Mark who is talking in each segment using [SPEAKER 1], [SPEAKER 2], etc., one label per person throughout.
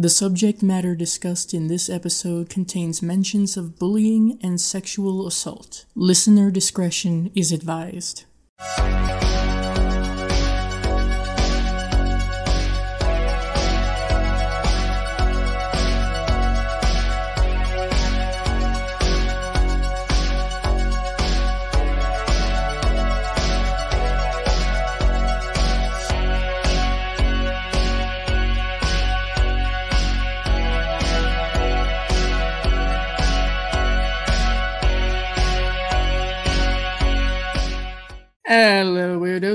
[SPEAKER 1] The subject matter discussed in this episode contains mentions of bullying and sexual assault. Listener discretion is advised.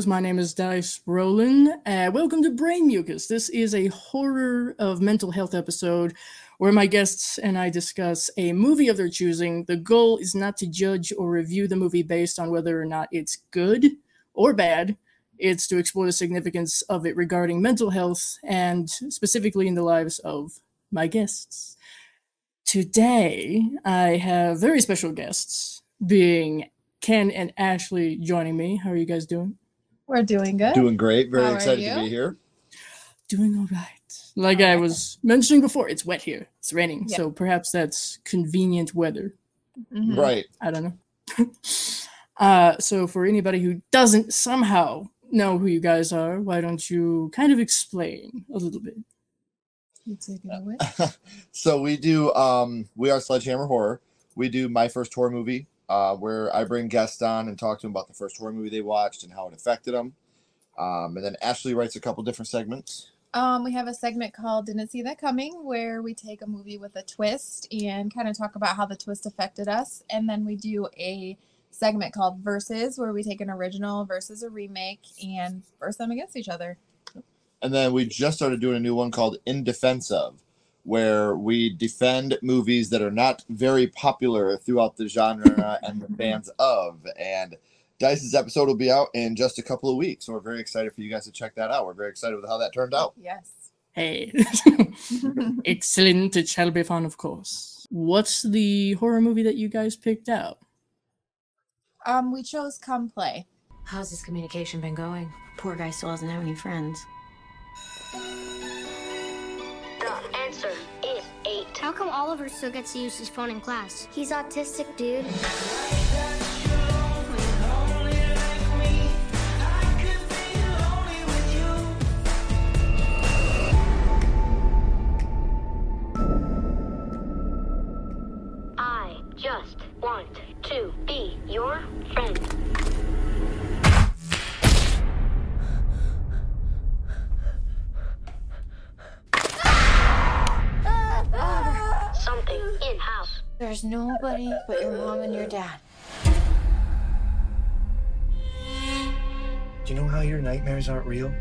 [SPEAKER 1] My name is Dice Rollen. Uh, welcome to Brain Mucus. This is a horror of mental health episode where my guests and I discuss a movie of their choosing. The goal is not to judge or review the movie based on whether or not it's good or bad. It's to explore the significance of it regarding mental health and specifically in the lives of my guests. Today, I have very special guests, being Ken and Ashley joining me. How are you guys doing?
[SPEAKER 2] We're doing good.
[SPEAKER 3] Doing great. Very
[SPEAKER 2] How
[SPEAKER 3] excited to be here.
[SPEAKER 1] Doing all right. Like I was mentioning before, it's wet here. It's raining,
[SPEAKER 2] Yeah.
[SPEAKER 1] so perhaps that's convenient weather.
[SPEAKER 2] Mhm.
[SPEAKER 3] Right.
[SPEAKER 1] I don't know. uh, so for anybody who doesn't somehow know who you guys are, why don't you kind of explain a little bit?
[SPEAKER 2] You take it away.
[SPEAKER 3] so we do um we are Sledgehammer Horror. We do my first horror movie, uh, where I bring guests on and talk to them about the first horror movie they watched and how it affected them. Um, and then Ashley writes a couple different segments.
[SPEAKER 2] Um, we have a segment called "Didn't See That Coming," where we take a movie with a twist and kind of talk about how the twist affected us, and then we do a segment called "Versus," where we take an original versus a remake and verse them against each other.
[SPEAKER 3] And then we just started doing a new one called In Defense of, where we defend movies that are not very popular throughout the genre and the fans of. And Dice's episode will be out in just a couple of weeks. So we're very excited for you guys to check that out. We're very excited with how that turned out.
[SPEAKER 2] Yes.
[SPEAKER 1] Hey, excellent. It shall be fun, of course. What's the horror movie that you guys picked out?
[SPEAKER 2] um, we chose "Come Play."
[SPEAKER 4] How's his communication been going? Poor guy still doesn't have any friends.
[SPEAKER 5] How come Oliver still gets to use his phone in class? He's autistic, dude.
[SPEAKER 4] There's nobody but your mom and your dad.
[SPEAKER 6] Do you know how your nightmares aren't real?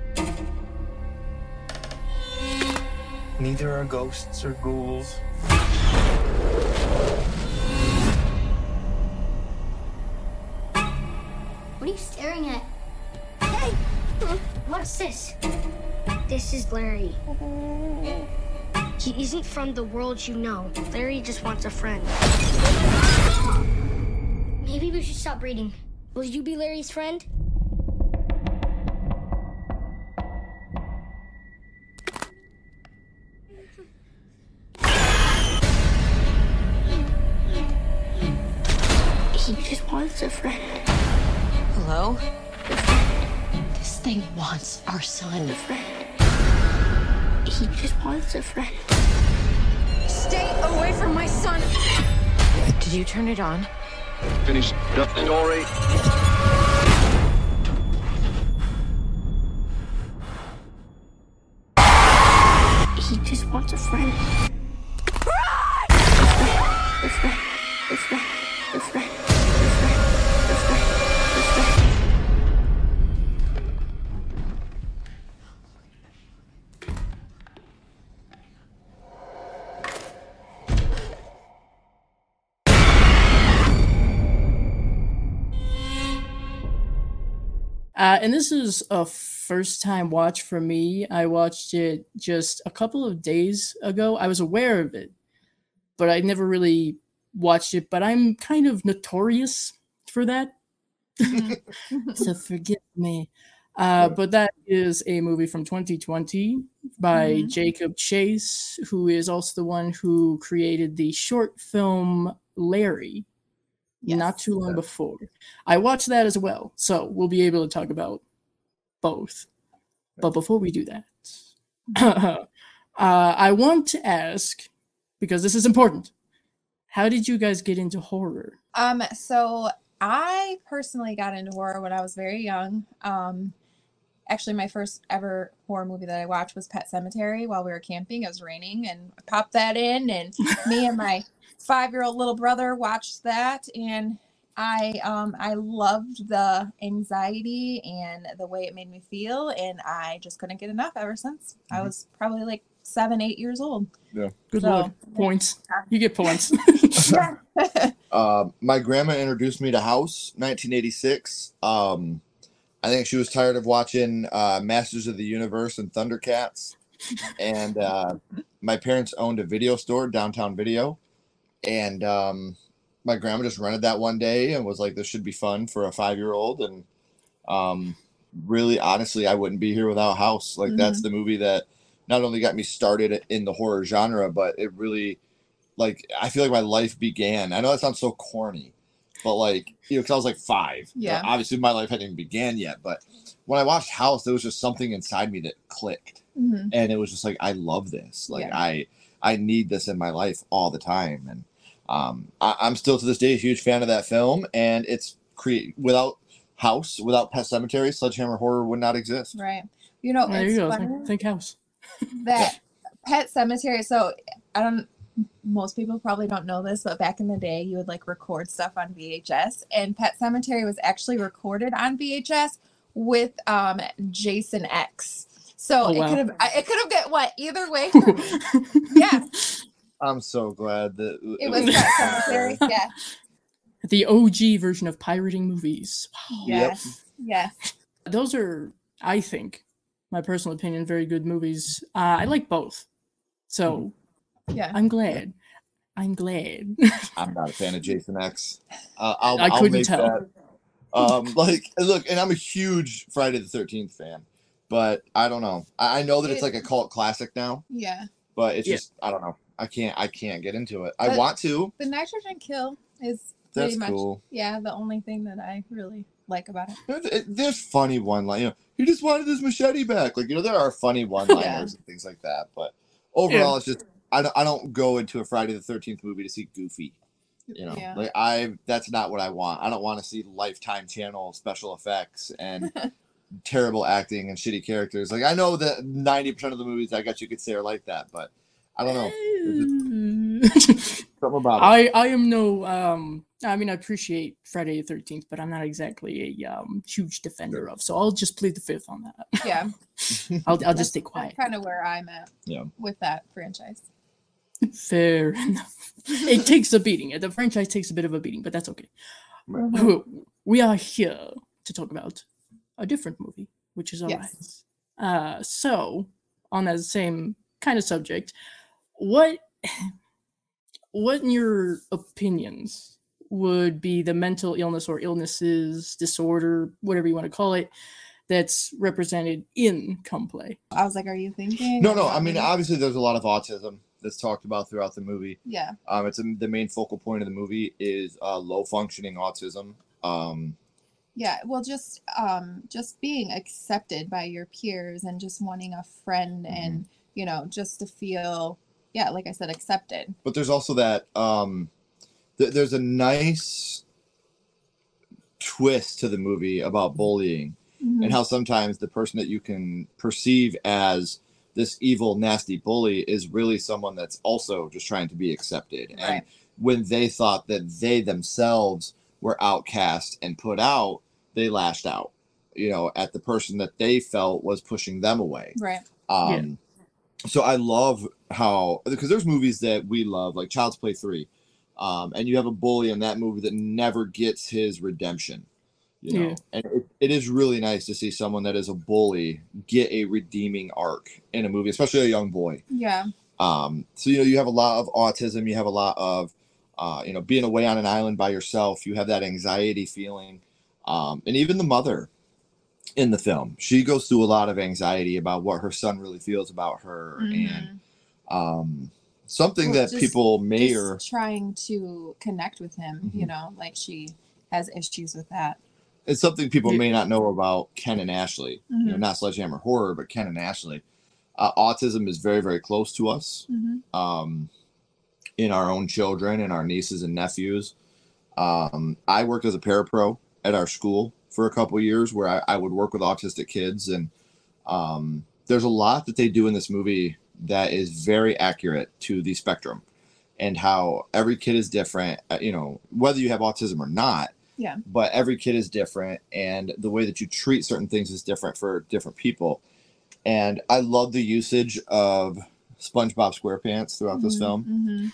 [SPEAKER 6] Neither are ghosts or ghouls.
[SPEAKER 5] What are you staring at? Hey! What's this? This is Larry. He isn't from the world you know. Larry just wants a friend. Maybe we should stop reading. Will you be Larry's friend? He just wants a friend.
[SPEAKER 4] Hello? This thing wants our son.
[SPEAKER 5] He just wants a friend.
[SPEAKER 4] Stay away from my son! Did you turn it on?
[SPEAKER 7] finish the story.
[SPEAKER 5] He just wants a friend.
[SPEAKER 1] Uh, and this is a first time watch for me. I watched it just a couple of days ago. I was aware of it, but I never really watched it. But I'm kind of notorious for that. so forgive me. Uh, but that is a movie from 2020 by
[SPEAKER 2] Mhm.
[SPEAKER 1] Jacob Chase, who is also the one who created the short film Larry not too long before. I watched that as well, so we'll be able to talk about both. But before we do that, uh, I want to ask because this is important. How did you guys get into horror?
[SPEAKER 2] Um, so I personally got into horror when I was very young. Um, actually, my first ever horror movie that I watched was Pet Sematary while we were camping. It was raining, and I popped that in, and me and my five-year-old little brother watched that, and I um I loved the anxiety and the way it made me feel, and I just couldn't get enough ever since. I
[SPEAKER 3] Mhm.
[SPEAKER 2] was probably like seven, eight years old. Yeah.
[SPEAKER 1] Good
[SPEAKER 2] So-
[SPEAKER 1] lord, points. You get points.
[SPEAKER 3] Uh, my grandma introduced me to House, 1986. Um, I think she was tired of watching uh, Masters of the Universe and Thundercats, and uh, my parents owned a video store, Downtown Video, and um, my grandma just rented that one day and was like, "This should be fun for a five-year-old." And um, really, honestly, I wouldn't be here without House. Like that's the movie that not only got me started in the horror genre, but it really like I feel like my life began. I know that sounds so corny, but like you know, because I was like five. You know,
[SPEAKER 2] Yeah.
[SPEAKER 3] obviously, my life hadn't even began yet. But when I watched House, there was just something inside me that clicked,
[SPEAKER 2] Mhm.
[SPEAKER 3] and it was just like I love this. Like
[SPEAKER 2] Yeah.
[SPEAKER 3] I I need this in my life all the time, and um, I, I'm still to this day a huge fan of that film. And it's create without House, without Pet Sematary, Sledgehammer Horror would not exist.
[SPEAKER 2] Right. You know,
[SPEAKER 1] there
[SPEAKER 2] it's
[SPEAKER 1] you go.
[SPEAKER 2] funny.
[SPEAKER 1] Think, think house.
[SPEAKER 2] that pet sematary so i don't most people probably don't know this but back in the day you would like record stuff on vhs and pet sematary was actually recorded on vhs with um jason x. So
[SPEAKER 1] Oh,
[SPEAKER 2] it could have it could have got what? Either way yeah.
[SPEAKER 3] I'm so glad that
[SPEAKER 2] it was pet sematary yeah.
[SPEAKER 1] The OG version of pirating movies.
[SPEAKER 2] yes yes.
[SPEAKER 1] Those are, I think, my personal opinion, very good movies. Uh, I like both, so
[SPEAKER 2] yeah
[SPEAKER 1] I'm glad. I'm glad.
[SPEAKER 3] I'm not a fan of Jason X. Uh, I'll,
[SPEAKER 1] I
[SPEAKER 3] I'll
[SPEAKER 1] couldn't
[SPEAKER 3] make
[SPEAKER 1] tell.
[SPEAKER 3] that. Um, like, look, and I'm a huge Friday the Thirteenth fan, but I don't know. I, I know that it's like a cult classic now,
[SPEAKER 2] yeah
[SPEAKER 3] but it's
[SPEAKER 1] Yeah.
[SPEAKER 3] just I don't know. I can't. I can't get into it. I want to.
[SPEAKER 2] the nitrogen kill is
[SPEAKER 3] That's
[SPEAKER 2] pretty much
[SPEAKER 3] cool.
[SPEAKER 2] yeah the only thing that i really like about it
[SPEAKER 3] There's, it- there's funny one line. You know, he just wanted his machete back. Like you know, there are funny one liners
[SPEAKER 2] Yeah.
[SPEAKER 3] and things like that. But overall, it's just I don't. I don't go into a Friday the Thirteenth movie to see Goofy. You know,
[SPEAKER 2] Yeah.
[SPEAKER 3] like I that's not what I want. I don't want to see Lifetime Channel special effects and terrible acting and shitty characters. Like I know that ninety percent of the movies I guess you could say are like that, but I don't know. Something about it.
[SPEAKER 1] I I am no um I mean I appreciate Friday the Thirteenth, but I'm not exactly a um huge defender of. So I'll just plead the fifth on that.
[SPEAKER 2] yeah
[SPEAKER 1] I'll I'll just stay quiet.
[SPEAKER 2] kind of where i'm at
[SPEAKER 3] Yeah.
[SPEAKER 2] with that franchise
[SPEAKER 1] Fair enough. It takes a beating. The franchise takes a bit of a beating, but that's okay. We are here to talk about a different movie, which is alright.
[SPEAKER 2] Yes.
[SPEAKER 1] Uh, so on that same kind of subject, what what in your opinions would be the mental illness or illnesses, disorder, whatever you want to call it, that's represented in Come Play?
[SPEAKER 2] I was like, "Are you thinking?"
[SPEAKER 3] No, no. I mean, obviously, there's a lot of autism that's talked about throughout the movie.
[SPEAKER 2] yeah,
[SPEAKER 3] Um, it's a, the main focal point of the movie is uh, low functioning autism. Um,
[SPEAKER 2] yeah. Well, just um, just being accepted by your peers and just wanting a friend,
[SPEAKER 3] Mm-hmm.
[SPEAKER 2] and you know, just to feel, yeah, like I said, accepted.
[SPEAKER 3] but there's also that um, th- there's a nice twist to the movie about bullying
[SPEAKER 2] Mhm.
[SPEAKER 3] and how sometimes the person that you can perceive as this evil, nasty bully is really someone that's also just trying to be accepted. And when they thought that they themselves were outcast and put out, they lashed out, you know, at the person that they felt was pushing them away.
[SPEAKER 2] Right.
[SPEAKER 3] Um, So I love how because there's movies that we love, like Child's Play three, um, and you have a bully in that movie that never gets his redemption. You know,
[SPEAKER 1] Yeah.
[SPEAKER 3] and it, it is really nice to see someone that is a bully get a redeeming arc in a movie, especially a young boy.
[SPEAKER 2] Yeah.
[SPEAKER 3] Um, so you know, you have a lot of autism, you have a lot of uh, you know, being away on an island by yourself, you have that anxiety feeling. Um, and even the mother, in the film. She goes through a lot of anxiety about what her son really feels about her and um something
[SPEAKER 2] Well,
[SPEAKER 3] that
[SPEAKER 2] just-
[SPEAKER 3] people may or
[SPEAKER 2] trying to connect with him, you
[SPEAKER 3] Mhm.
[SPEAKER 2] know, like she has issues with that.
[SPEAKER 3] It's something people may not know about Ken and Ashley. You know,
[SPEAKER 2] Mhm.
[SPEAKER 3] not Sledgehammer Horror, but Ken and Ashley. Uh, autism is very, very close to us.
[SPEAKER 2] Mm-hmm.
[SPEAKER 3] um, in our own children and our nieces and nephews. Um, I worked as a parapro at our school for a couple years where I, I would work with autistic kids. And um, there's a lot that they do in this movie that is very accurate to the spectrum and how every kid is different, uh, you know, whether you have autism or not.
[SPEAKER 2] Yeah.
[SPEAKER 3] But every kid is different, and the way that you treat certain things is different for different people. And I love the usage of SpongeBob SquarePants throughout this film.
[SPEAKER 2] hmm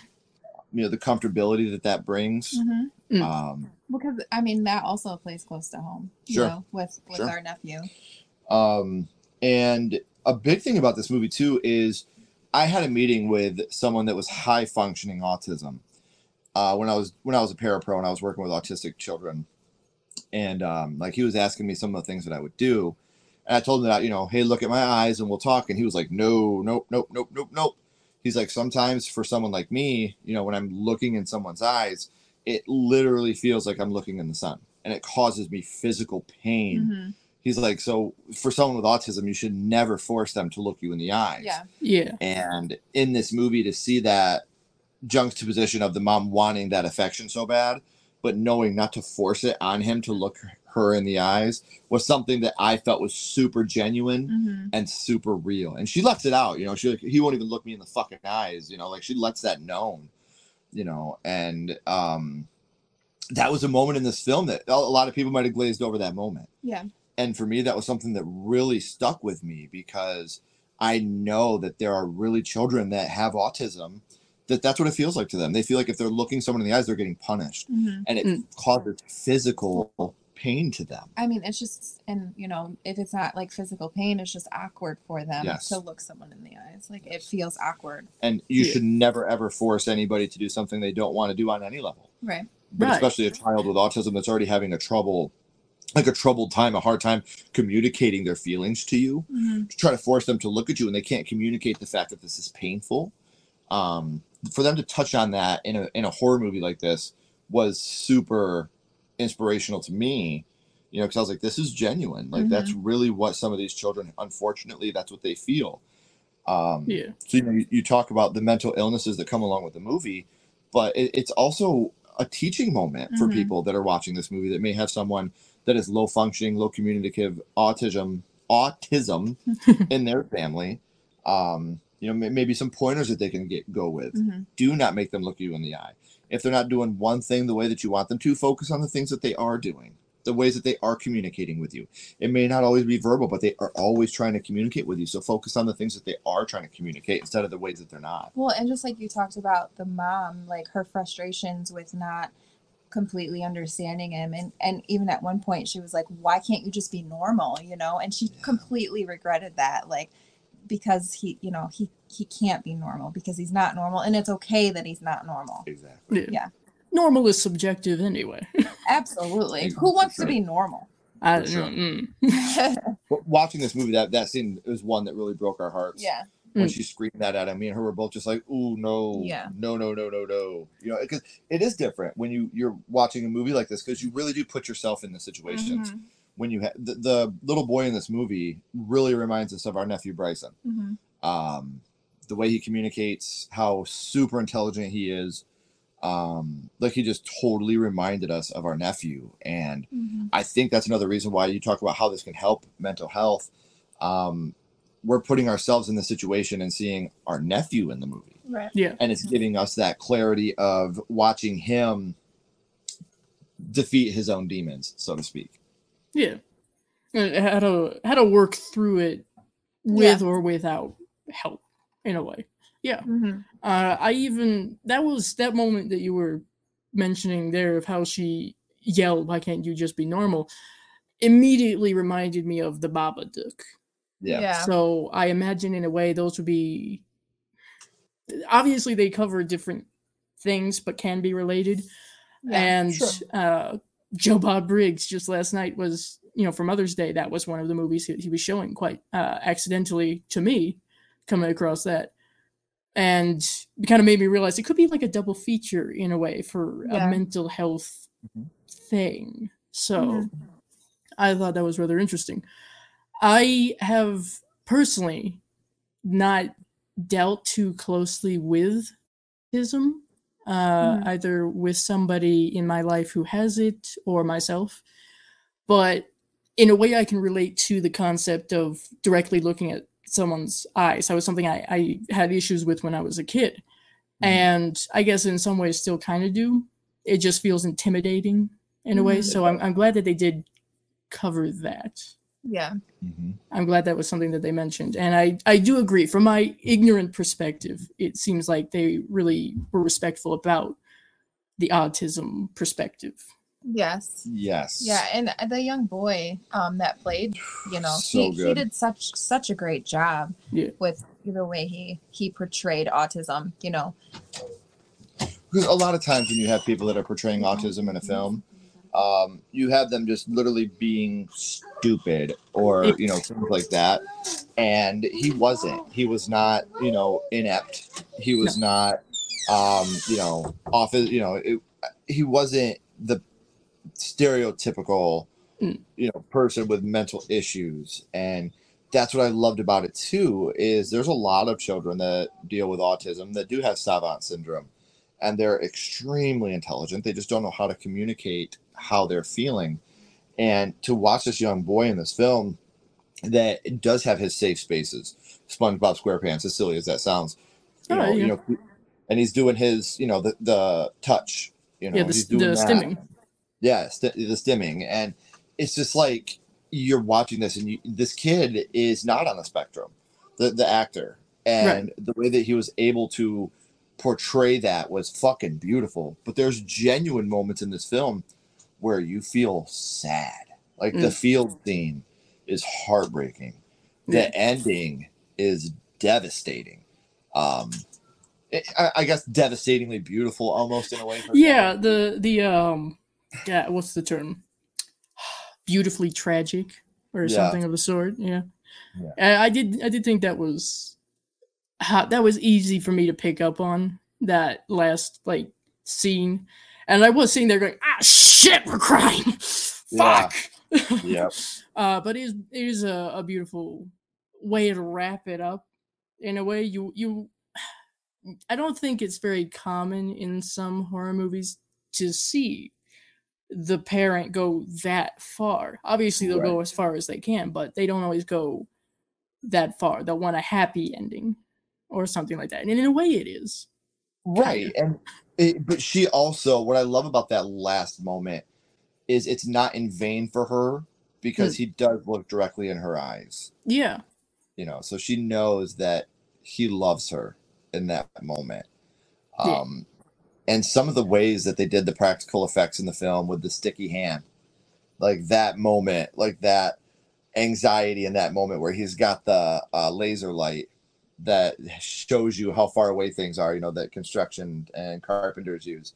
[SPEAKER 3] You know the comfortability that that brings.
[SPEAKER 2] hmm
[SPEAKER 1] Mm.
[SPEAKER 3] Um,
[SPEAKER 2] Because I mean, that also plays close to home. You
[SPEAKER 3] Sure.
[SPEAKER 2] know, with with
[SPEAKER 3] Sure.
[SPEAKER 2] our nephew.
[SPEAKER 3] um, and a big thing about this movie too is I had a meeting with someone that was high functioning autism uh, when I was when I was a parapro and I was working with autistic children, and um, like he was asking me some of the things that I would do, and I told him that you know, hey, look at my eyes and we'll talk, and he was like, no, nope, nope, nope, nope, nope. He's like, sometimes for someone like me, you know, when I'm looking in someone's eyes, it literally feels like I'm looking in the sun, and it causes me physical pain
[SPEAKER 2] hmm
[SPEAKER 3] he's like so for someone with autism you should never force them to look you in the eyes
[SPEAKER 2] Yeah.
[SPEAKER 1] Yeah.
[SPEAKER 3] and in this movie to see that juxtaposition of the mom wanting that affection so bad but knowing not to force it on him to look her in the eyes was something that i felt was super genuine
[SPEAKER 2] hmm
[SPEAKER 3] and super real. And she lets it out you know she like he won't even look me in the fucking eyes you know like she lets that known you know and um that was a moment in this film that a lot of people might have glazed over that moment.
[SPEAKER 2] Yeah.
[SPEAKER 3] and for me that was something that really stuck with me because i know that there are really children that have autism that that's what it feels like to them they feel like if they're looking someone in the eyes they're getting punished
[SPEAKER 2] hmm
[SPEAKER 3] and it
[SPEAKER 1] Mm.
[SPEAKER 3] causes physical pain to them
[SPEAKER 2] I mean, it's just, and you know, if it's not like physical pain, it's just awkward for them
[SPEAKER 3] Yes.
[SPEAKER 2] to look someone in the eyes. Like it feels awkward.
[SPEAKER 3] and you
[SPEAKER 1] Yeah.
[SPEAKER 3] should never ever force anybody to do something they don't want to do on any level
[SPEAKER 2] Right.
[SPEAKER 3] but
[SPEAKER 1] Right.
[SPEAKER 3] especially a child with autism that's already having a trouble like a troubled time a hard time communicating their feelings to you
[SPEAKER 2] hmm
[SPEAKER 3] to try to force them to look at you and they can't communicate the fact that this is painful um, for them to touch on that in a in a horror movie like this was super inspirational to me you know because i was like this is genuine like that's really what some of these children unfortunately that's what they feel um,
[SPEAKER 1] Yeah.
[SPEAKER 3] so you know you, you talk about the mental illnesses that come along with the movie but it, it's also a teaching moment for
[SPEAKER 2] Mhm.
[SPEAKER 3] people that are watching this movie that may have someone that is low functioning low communicative autism autism in their family um you know maybe some pointers that they can get go with.
[SPEAKER 2] Hmm
[SPEAKER 3] do not make them look you in the eye. If they're not doing one thing the way that you want them to focus on the things that they are doing the ways that they are communicating with you. It may not always be verbal but they are always trying to communicate with you. So focus on the things that they are trying to communicate instead of the ways that they're not.
[SPEAKER 2] Well, and just like you talked about the mom, like her frustrations with not completely understanding him. And and even at one point she was like why can't you just be normal? You know? And she completely regretted that. Like because he you know he he can't be normal because he's not normal and it's okay that he's not normal
[SPEAKER 3] exactly
[SPEAKER 1] Yeah.
[SPEAKER 2] Yeah.
[SPEAKER 1] Normal is subjective anyway.
[SPEAKER 2] absolutely
[SPEAKER 3] Exactly,
[SPEAKER 2] who wants to be normal
[SPEAKER 1] I
[SPEAKER 3] For sure.
[SPEAKER 1] mm,
[SPEAKER 3] but watching this movie that that scene is one that really broke our hearts
[SPEAKER 2] yeah
[SPEAKER 3] when
[SPEAKER 1] Mm.
[SPEAKER 3] she screamed that at him, me and her were both just like, "Ooh, no,
[SPEAKER 2] Yeah.
[SPEAKER 3] no, no, no, no, no." You know, because it is different when you you're watching a movie like this because you really do put yourself in the situations.
[SPEAKER 2] Mhm,
[SPEAKER 3] When you have the, the little boy in this movie really reminds us of our nephew Bryson.
[SPEAKER 2] mhm.
[SPEAKER 3] Um, the way he communicates, how super intelligent he is, um, like he just totally reminded us of our nephew, and
[SPEAKER 2] Mhm.
[SPEAKER 3] I think that's another reason why you talk about how this can help mental health. Um, we're putting ourselves in the situation and seeing our nephew in the movie,
[SPEAKER 2] right
[SPEAKER 1] yeah.
[SPEAKER 3] and it's giving us that clarity of watching him defeat his own demons, so to speak.
[SPEAKER 1] Yeah. And How to how to work through it with or without help in a way. Yeah.
[SPEAKER 2] Mhm.
[SPEAKER 1] Uh, I even that was that moment that you were mentioning there of how she yelled, "Why can't you just be normal?" Immediately reminded me of the Babadook.
[SPEAKER 3] Yeah,
[SPEAKER 2] yeah
[SPEAKER 1] So I imagine in a way those would be obviously they cover different things but can be related.
[SPEAKER 2] Yeah,
[SPEAKER 1] and
[SPEAKER 2] sure.
[SPEAKER 1] uh, Joe Bob Briggs just last night was you know, for Mother's Day, that was one of the movies he, he was showing quite uh, accidentally to me, coming across that. And it kind of made me realize it could be like a double feature in a way for
[SPEAKER 2] Yeah.
[SPEAKER 1] a mental health
[SPEAKER 3] Mhm.
[SPEAKER 1] thing. So
[SPEAKER 2] Mhm.
[SPEAKER 1] I thought that was rather interesting. I have personally not dealt too closely with autism, uh,
[SPEAKER 2] Mhm.
[SPEAKER 1] either with somebody in my life who has it or myself. But in a way, I can relate to the concept of directly looking at someone's eyes. That was something I, I had issues with when I was a kid.
[SPEAKER 3] Mhm.
[SPEAKER 1] And I guess in some ways still kind of do. It just feels intimidating in a way.
[SPEAKER 2] Mhm.
[SPEAKER 1] So I'm, I'm glad that they did cover that.
[SPEAKER 2] Yeah.
[SPEAKER 3] Mhm.
[SPEAKER 1] I'm glad that was something that they mentioned. And I, I do agree, from my ignorant perspective, it seems like they really were respectful about the autism perspective.
[SPEAKER 2] Yes.
[SPEAKER 3] Yes.
[SPEAKER 2] Yeah, and the young boy um, that played, you know,
[SPEAKER 3] So
[SPEAKER 2] he, he did such such a great job
[SPEAKER 1] Yeah.
[SPEAKER 2] with the way he he portrayed autism. You know,
[SPEAKER 3] because a lot of times when you have people that are portraying autism in a film um, you have them just literally being stupid or you know things like that. And he wasn't. He was not you know inept. He was not um, you know off his- you know it, he wasn't the stereotypical
[SPEAKER 1] Mm.
[SPEAKER 3] you know person with mental issues. And that's what I loved about it too is there's a lot of children that deal with autism that do have savant syndrome. And they're extremely intelligent. They just don't know how to communicate how they're feeling and to watch this young boy in this film that does have his safe spaces. SpongeBob SquarePants as silly as that sounds. You
[SPEAKER 1] Oh,
[SPEAKER 3] know,
[SPEAKER 1] yeah.
[SPEAKER 3] you know and he's doing his you know the the touch you know
[SPEAKER 1] yeah, the,
[SPEAKER 3] he's
[SPEAKER 1] s- the
[SPEAKER 3] that.
[SPEAKER 1] stimming.
[SPEAKER 3] yeah st- the stimming. And it's just like you're watching this and you, this kid is not on the spectrum the the actor. And the way that he was able to portray that was fucking beautiful. But there's genuine moments in this film where you feel sad like the
[SPEAKER 1] Mm.
[SPEAKER 3] field scene is heartbreaking the ending is devastating um it, I, I guess devastatingly beautiful almost in a way
[SPEAKER 1] Yeah, the the um yeah, what's the term? Beautifully tragic or
[SPEAKER 3] Yeah.
[SPEAKER 1] something of the sort. Yeah.
[SPEAKER 3] Yeah.
[SPEAKER 1] I, I did I did think that was how, that was easy for me to pick up on that last like scene. And I was sitting there going, ah shit, we're crying.
[SPEAKER 3] Yeah.
[SPEAKER 1] Fuck.
[SPEAKER 3] Yep.
[SPEAKER 1] Uh, but it is it is a, a beautiful way to wrap it up. In a way, you you I don't think it's very common in some horror movies to see the parent go that far. Obviously, they'll go as far as they can, but they don't always go that far. They'll want a happy ending or something like that. And in a way, it is.
[SPEAKER 3] Right and it, but she also what i love about that last moment is it's not in vain for her because he does look directly in her eyes
[SPEAKER 1] Yeah.
[SPEAKER 3] you know so she knows that he loves her in that moment
[SPEAKER 1] Yeah.
[SPEAKER 3] um and some of the ways that they did the practical effects in the film with the sticky hand like that moment like that anxiety in that moment where he's got the uh, laser light that shows you how far away things are you know that construction and carpenters use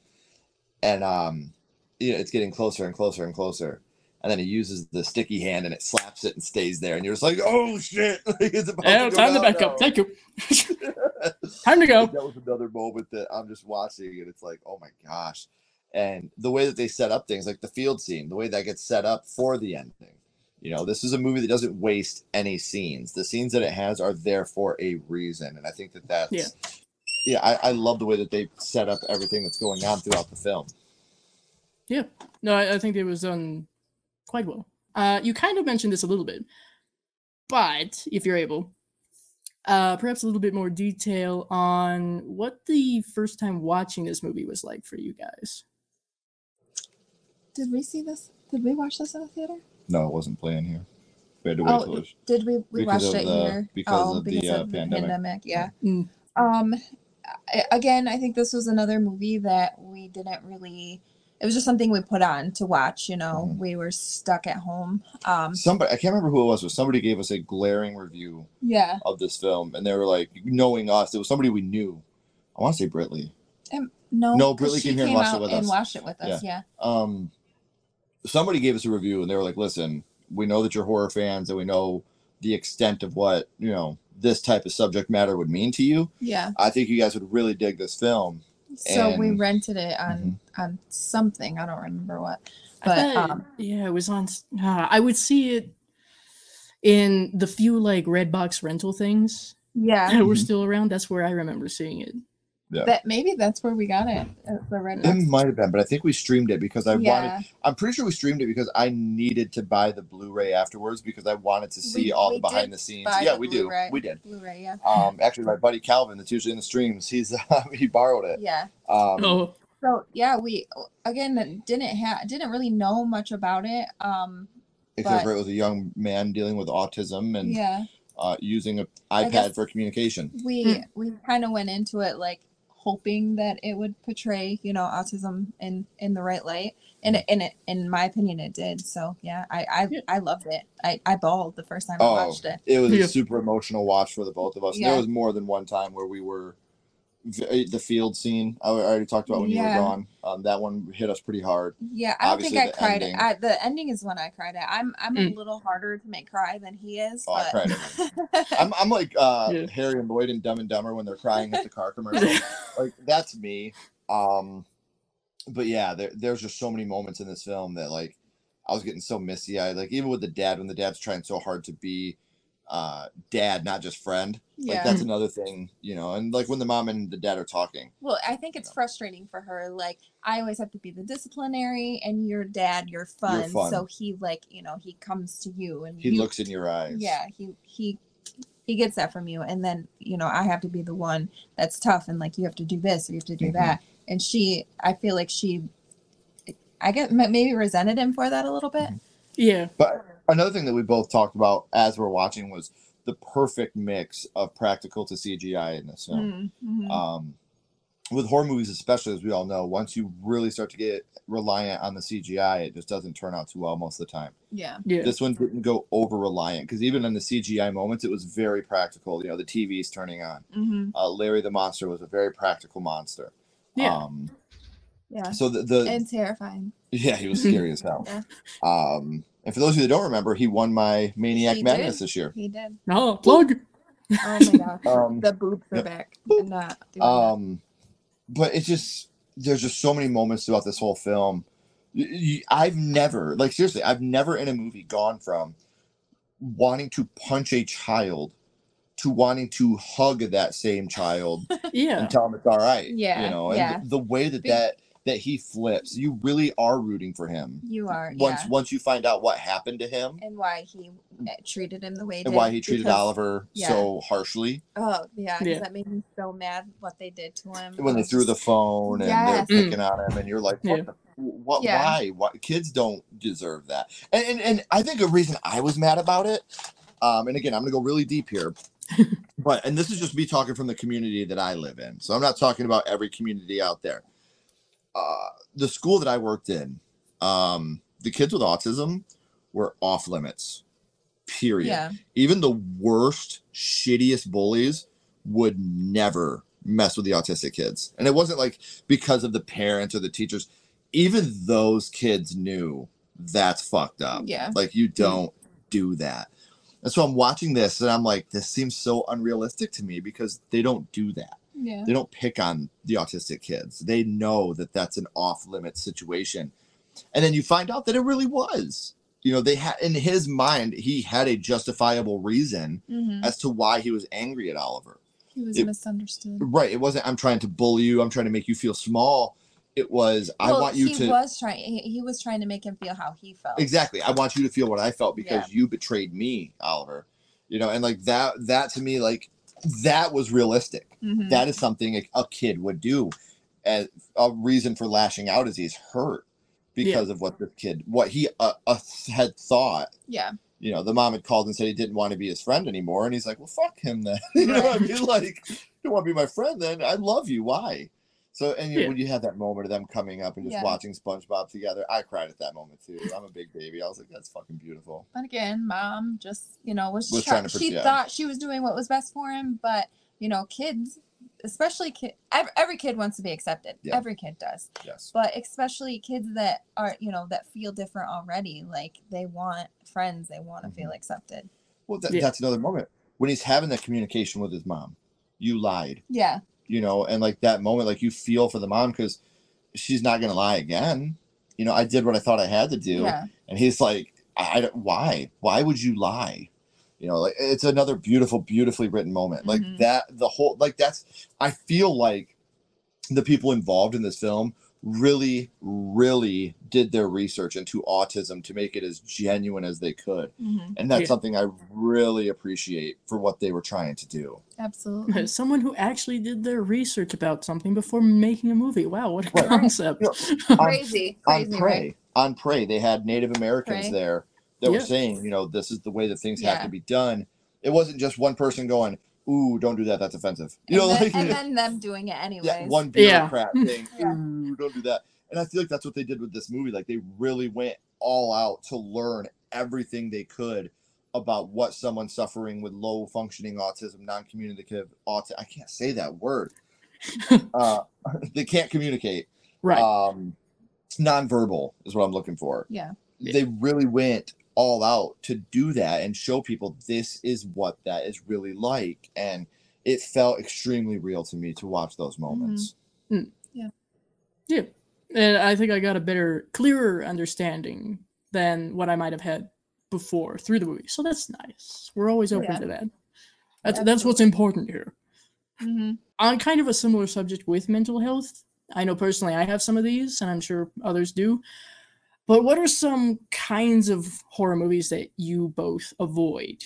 [SPEAKER 3] and um you know, it's getting closer and closer and closer and then he uses the sticky hand and it slaps it and stays there and you're just like oh shit it's about
[SPEAKER 1] Yeah,
[SPEAKER 3] to
[SPEAKER 1] time to back up. Thank you. time to go.
[SPEAKER 3] that was another moment that I'm just watching and it's like, oh my gosh. And the way that they set up things, like the field scene, the way that gets set up for the ending. You know, this is a movie that doesn't waste any scenes. The scenes that it has are there for a reason. And I think that that's,
[SPEAKER 1] Yeah.
[SPEAKER 3] yeah, I, I love the way that they set up everything that's going on throughout the film.
[SPEAKER 1] Yeah, no, I, I think it was done quite well. Uh, you kind of mentioned this a little bit, but if you're able, uh, perhaps a little bit more detail on what the first time watching this movie was like for you guys.
[SPEAKER 2] did we see this? Did we watch this in a theater?
[SPEAKER 3] No, it wasn't playing here. We had to wait till
[SPEAKER 2] Oh,
[SPEAKER 3] it was-
[SPEAKER 2] did we? We
[SPEAKER 3] because
[SPEAKER 2] watched
[SPEAKER 3] of
[SPEAKER 2] it
[SPEAKER 3] the-
[SPEAKER 2] here.
[SPEAKER 3] because
[SPEAKER 2] oh,
[SPEAKER 3] of the,
[SPEAKER 2] because
[SPEAKER 3] uh,
[SPEAKER 2] of the
[SPEAKER 3] pandemic.
[SPEAKER 2] pandemic. Yeah.
[SPEAKER 1] Mm.
[SPEAKER 2] Um. I- again, I think this was another movie that we didn't really. It was just something we put on to watch. You know,
[SPEAKER 3] Mhm.
[SPEAKER 2] we were stuck at home. Um.
[SPEAKER 3] somebody, I can't remember who it was, but somebody gave us a glaring review
[SPEAKER 2] Yeah.
[SPEAKER 3] of this film. And they were like, knowing us, it was somebody we knew. I want to say Britley.
[SPEAKER 2] Um, no.
[SPEAKER 3] No,
[SPEAKER 2] 'cause
[SPEAKER 3] Brittley
[SPEAKER 2] she
[SPEAKER 3] came here and watched it
[SPEAKER 2] out
[SPEAKER 3] with
[SPEAKER 2] and
[SPEAKER 3] us.
[SPEAKER 2] watched it with us. Yeah.
[SPEAKER 3] um somebody gave us a review and they were like listen we know that you're horror fans and we know the extent of what you know this type of subject matter would mean to you.
[SPEAKER 2] Yeah.
[SPEAKER 3] I think you guys would really dig this film.
[SPEAKER 2] So we rented it on on something. I don't remember what. But
[SPEAKER 1] thought-
[SPEAKER 2] um
[SPEAKER 1] yeah, it was on. Uh, I would see it in the few like Redbox rental things
[SPEAKER 2] yeah.
[SPEAKER 1] that were still around. That's where I remember seeing it.
[SPEAKER 3] Yeah.
[SPEAKER 2] That maybe that's where we got it. The red
[SPEAKER 3] It might have been, but I think we streamed it because I
[SPEAKER 2] Yeah.
[SPEAKER 3] wanted. I'm pretty sure we streamed it because I needed to buy the Blu-ray afterwards because I wanted to see
[SPEAKER 2] We-
[SPEAKER 3] all
[SPEAKER 2] we
[SPEAKER 3] the behind the scenes. Yeah,
[SPEAKER 2] the
[SPEAKER 3] we do.
[SPEAKER 2] Blu-ray.
[SPEAKER 3] We did.
[SPEAKER 2] Blu-ray, yeah.
[SPEAKER 3] Um, actually, my buddy Calvin, that's usually in the streams, he's he borrowed it.
[SPEAKER 2] Yeah.
[SPEAKER 3] Um,
[SPEAKER 1] Oh,
[SPEAKER 2] So yeah, we again didn't have didn't really know much about it. Um
[SPEAKER 3] except
[SPEAKER 2] but-
[SPEAKER 3] for it was a young man dealing with autism and
[SPEAKER 2] yeah.
[SPEAKER 3] uh, using an iPad for communication.
[SPEAKER 2] we
[SPEAKER 1] Hmm.
[SPEAKER 2] we kind of went into it like hoping that it would portray you know autism in in the right light and it, and it in my opinion it did so yeah i i, I loved it i i bawled the first time
[SPEAKER 3] Oh,
[SPEAKER 2] i watched it
[SPEAKER 3] It was
[SPEAKER 1] Yeah.
[SPEAKER 3] a super emotional watch for the both of us.
[SPEAKER 2] Yeah.
[SPEAKER 3] There was more than one time where we were v- the field scene. I already talked about when you were gone. Um, that one hit us pretty hard.
[SPEAKER 2] yeah i don't
[SPEAKER 3] Obviously,
[SPEAKER 2] think i cried
[SPEAKER 3] ending-
[SPEAKER 2] I, the ending is when i cried at i'm i'm a
[SPEAKER 1] Mm.
[SPEAKER 2] little harder to make cry than he is
[SPEAKER 3] Oh, I
[SPEAKER 2] but
[SPEAKER 3] I'm, I'm like uh,
[SPEAKER 1] Yeah.
[SPEAKER 3] Harry and Lloyd in Dumb and Dumber when they're crying at the car commercial. like that's me. Um, but yeah, there, there's just so many moments in this film that like I was getting so misty eyed. Like even with the dad, when the dad's trying so hard to be uh dad, not just friend. Like
[SPEAKER 2] yeah
[SPEAKER 3] that's another thing, you know. And like when the mom and the dad are talking,
[SPEAKER 2] well i think it's frustrating for her like i always have to be the disciplinary and your dad you're fun,
[SPEAKER 3] fun.
[SPEAKER 2] so he like you know he comes to you and
[SPEAKER 3] he
[SPEAKER 2] you,
[SPEAKER 3] looks in your eyes.
[SPEAKER 2] yeah he he he gets that from you and then you know i have to be the one that's tough and like you have to do this or you have to do
[SPEAKER 3] Mhm.
[SPEAKER 2] that and she i feel like she i get maybe resented him for that a little bit
[SPEAKER 1] yeah.
[SPEAKER 3] But another thing that we both talked about as we're watching was the perfect mix of practical to CGI in this film.
[SPEAKER 2] Mm, mhm.
[SPEAKER 3] um, with horror movies especially as we all know once you really start to get reliant on the cgi it just doesn't turn out too well most of the time
[SPEAKER 2] yeah
[SPEAKER 1] Yeah.
[SPEAKER 3] this one didn't go over reliant because even in the cgi moments it was very practical you know the tv's turning on
[SPEAKER 2] hmm
[SPEAKER 3] uh, larry the monster was a very practical monster
[SPEAKER 1] Yeah.
[SPEAKER 3] um
[SPEAKER 2] yeah
[SPEAKER 3] so the, the
[SPEAKER 2] and terrifying
[SPEAKER 3] yeah he was scary as hell
[SPEAKER 2] Yeah.
[SPEAKER 3] um and for those of you that don't remember he won my maniac
[SPEAKER 2] He
[SPEAKER 3] madness
[SPEAKER 2] did.
[SPEAKER 3] this year
[SPEAKER 2] he did
[SPEAKER 1] No plug.
[SPEAKER 2] oh my gosh,
[SPEAKER 3] um
[SPEAKER 2] the boobs are
[SPEAKER 3] Yep.
[SPEAKER 2] back and not doing that.
[SPEAKER 3] um but it's just there's just so many moments throughout this whole film I've never like seriously i've never in a movie gone from wanting to punch a child to wanting to hug that same child
[SPEAKER 1] Yeah.
[SPEAKER 3] and tell him it's all right
[SPEAKER 2] Yeah,
[SPEAKER 3] you know and
[SPEAKER 2] yeah.
[SPEAKER 3] the, the way that
[SPEAKER 2] Be-
[SPEAKER 3] that that he flips you really are rooting for him
[SPEAKER 2] you are
[SPEAKER 3] once
[SPEAKER 2] yeah
[SPEAKER 3] once you find out what happened to him
[SPEAKER 2] and why he uh, treated him the way he
[SPEAKER 3] and
[SPEAKER 2] did
[SPEAKER 3] why he treated
[SPEAKER 2] because-
[SPEAKER 3] oliver
[SPEAKER 2] yeah.
[SPEAKER 3] so harshly
[SPEAKER 2] Oh yeah, 'cause
[SPEAKER 1] Yeah.
[SPEAKER 2] that made me so mad what they did to him.
[SPEAKER 3] when they threw the phone and
[SPEAKER 2] Yes.
[SPEAKER 3] they're picking on him and you're like what
[SPEAKER 1] Yeah.
[SPEAKER 3] the, what
[SPEAKER 2] Yeah.
[SPEAKER 3] why why kids don't deserve that and, and and i think a reason i was mad about it um and again i'm gonna go really deep here but and this is just me talking from the community that i live in so i'm not talking about every community out there uh the school that i worked in um the kids with autism were off limits period
[SPEAKER 2] Yeah,
[SPEAKER 3] even the worst, shittiest bullies would never mess with the autistic kids. And it wasn't like because of the parents or the teachers. Even those kids knew that's fucked up.
[SPEAKER 2] Yeah.
[SPEAKER 3] Like you don't do that. And so I'm watching this and I'm like, this seems so unrealistic to me because they don't do that.
[SPEAKER 2] Yeah,
[SPEAKER 3] They don't pick on the autistic kids. They know that that's an off limit situation. And then you find out that it really was. You know, they had in his mind, he had a justifiable reason
[SPEAKER 2] hmm
[SPEAKER 3] as to why he was angry at Oliver.
[SPEAKER 2] he was
[SPEAKER 3] it-
[SPEAKER 2] misunderstood.
[SPEAKER 3] Right. It wasn't, I'm trying to bully you, I'm trying to make you feel small. It was, I want you
[SPEAKER 2] he
[SPEAKER 3] to.
[SPEAKER 2] was trying. He, he was trying to make him feel how he felt.
[SPEAKER 3] Exactly. I want you to feel what I felt because you betrayed me, Oliver. You know, and like that, that to me, like, that was realistic.
[SPEAKER 2] Mhm.
[SPEAKER 3] that is something a, a kid would do. As a reason for lashing out is he's hurt because of what the kid what he uh, uh, had thought.
[SPEAKER 2] Yeah,
[SPEAKER 3] you know the mom had called and said he didn't want to be his friend anymore and he's like well fuck him then. You know what i mean? Like you don't want to be my friend then. I love you. Why so and you,
[SPEAKER 1] Yeah.
[SPEAKER 3] when you had that moment of them coming up and just
[SPEAKER 2] Yeah.
[SPEAKER 3] watching spongebob together i cried at that moment too i'm a big baby i was like that's fucking beautiful
[SPEAKER 2] but again, mom just you know was,
[SPEAKER 3] Was
[SPEAKER 2] try-
[SPEAKER 3] trying to
[SPEAKER 2] she thought she was doing what was best for him, but you know, kids especially kid every, every kid wants to be accepted
[SPEAKER 3] Yeah.
[SPEAKER 2] every kid does
[SPEAKER 3] Yes.
[SPEAKER 2] but especially kids that are you know that feel different already like they want friends they want to feel
[SPEAKER 3] Mm-hmm.
[SPEAKER 2] accepted
[SPEAKER 3] Well, that,
[SPEAKER 1] Yeah.
[SPEAKER 3] that's another moment when he's having that communication with his mom. You lied,
[SPEAKER 2] yeah
[SPEAKER 3] you know, and like that moment, like you feel for the mom because she's not gonna lie again. You know, I did what I thought I had to do,
[SPEAKER 2] yeah
[SPEAKER 3] and he's like, I, I don't. Why? Why would you lie? You know, like it's another beautiful, beautifully written moment. Like
[SPEAKER 2] Mhm.
[SPEAKER 3] that, the whole like that's. I feel like the people involved in this film really, really did their research into autism to make it as genuine as they could.
[SPEAKER 2] hmm
[SPEAKER 3] And that's
[SPEAKER 1] Yeah.
[SPEAKER 3] something I really appreciate for what they were trying to do.
[SPEAKER 2] absolutely
[SPEAKER 1] Someone who actually did their research about something before making a movie. Wow, what a
[SPEAKER 3] Right.
[SPEAKER 1] concept.
[SPEAKER 3] You On-
[SPEAKER 2] crazy
[SPEAKER 3] on
[SPEAKER 2] crazy
[SPEAKER 3] Prey,
[SPEAKER 2] right
[SPEAKER 3] on Prey, they had Native Americans
[SPEAKER 2] Prey.
[SPEAKER 3] there that were saying, you know, this is the way that things have to be done. It wasn't just one person going, "Ooh, don't do that. That's offensive." You know,
[SPEAKER 2] and, then,
[SPEAKER 3] like
[SPEAKER 2] and then them doing it anyway.
[SPEAKER 3] yeah, one
[SPEAKER 1] Yeah.
[SPEAKER 3] bureaucrat saying,
[SPEAKER 2] Yeah.
[SPEAKER 3] "Ooh, don't do that." And I feel like that's what they did with this movie. Like they really went all out to learn everything they could about what someone suffering with low functioning autism, non-communicative autism. I can't say that word. uh, they can't communicate.
[SPEAKER 1] Right.
[SPEAKER 3] Um, nonverbal is what I'm looking for.
[SPEAKER 2] yeah
[SPEAKER 3] They really went all out to do that and show people this is what that is really like. And it felt extremely real to me to watch those moments.
[SPEAKER 1] Yeah. Yeah. And I think I got a better, clearer understanding than what I might have had before through the movie. So that's nice. We're always open
[SPEAKER 2] Yeah.
[SPEAKER 1] to that. That's, that's what's important here.
[SPEAKER 2] hmm
[SPEAKER 1] On kind of a similar subject with mental health, I know personally I have some of these, and I'm sure others do. But what are some kinds of horror movies that you both avoid?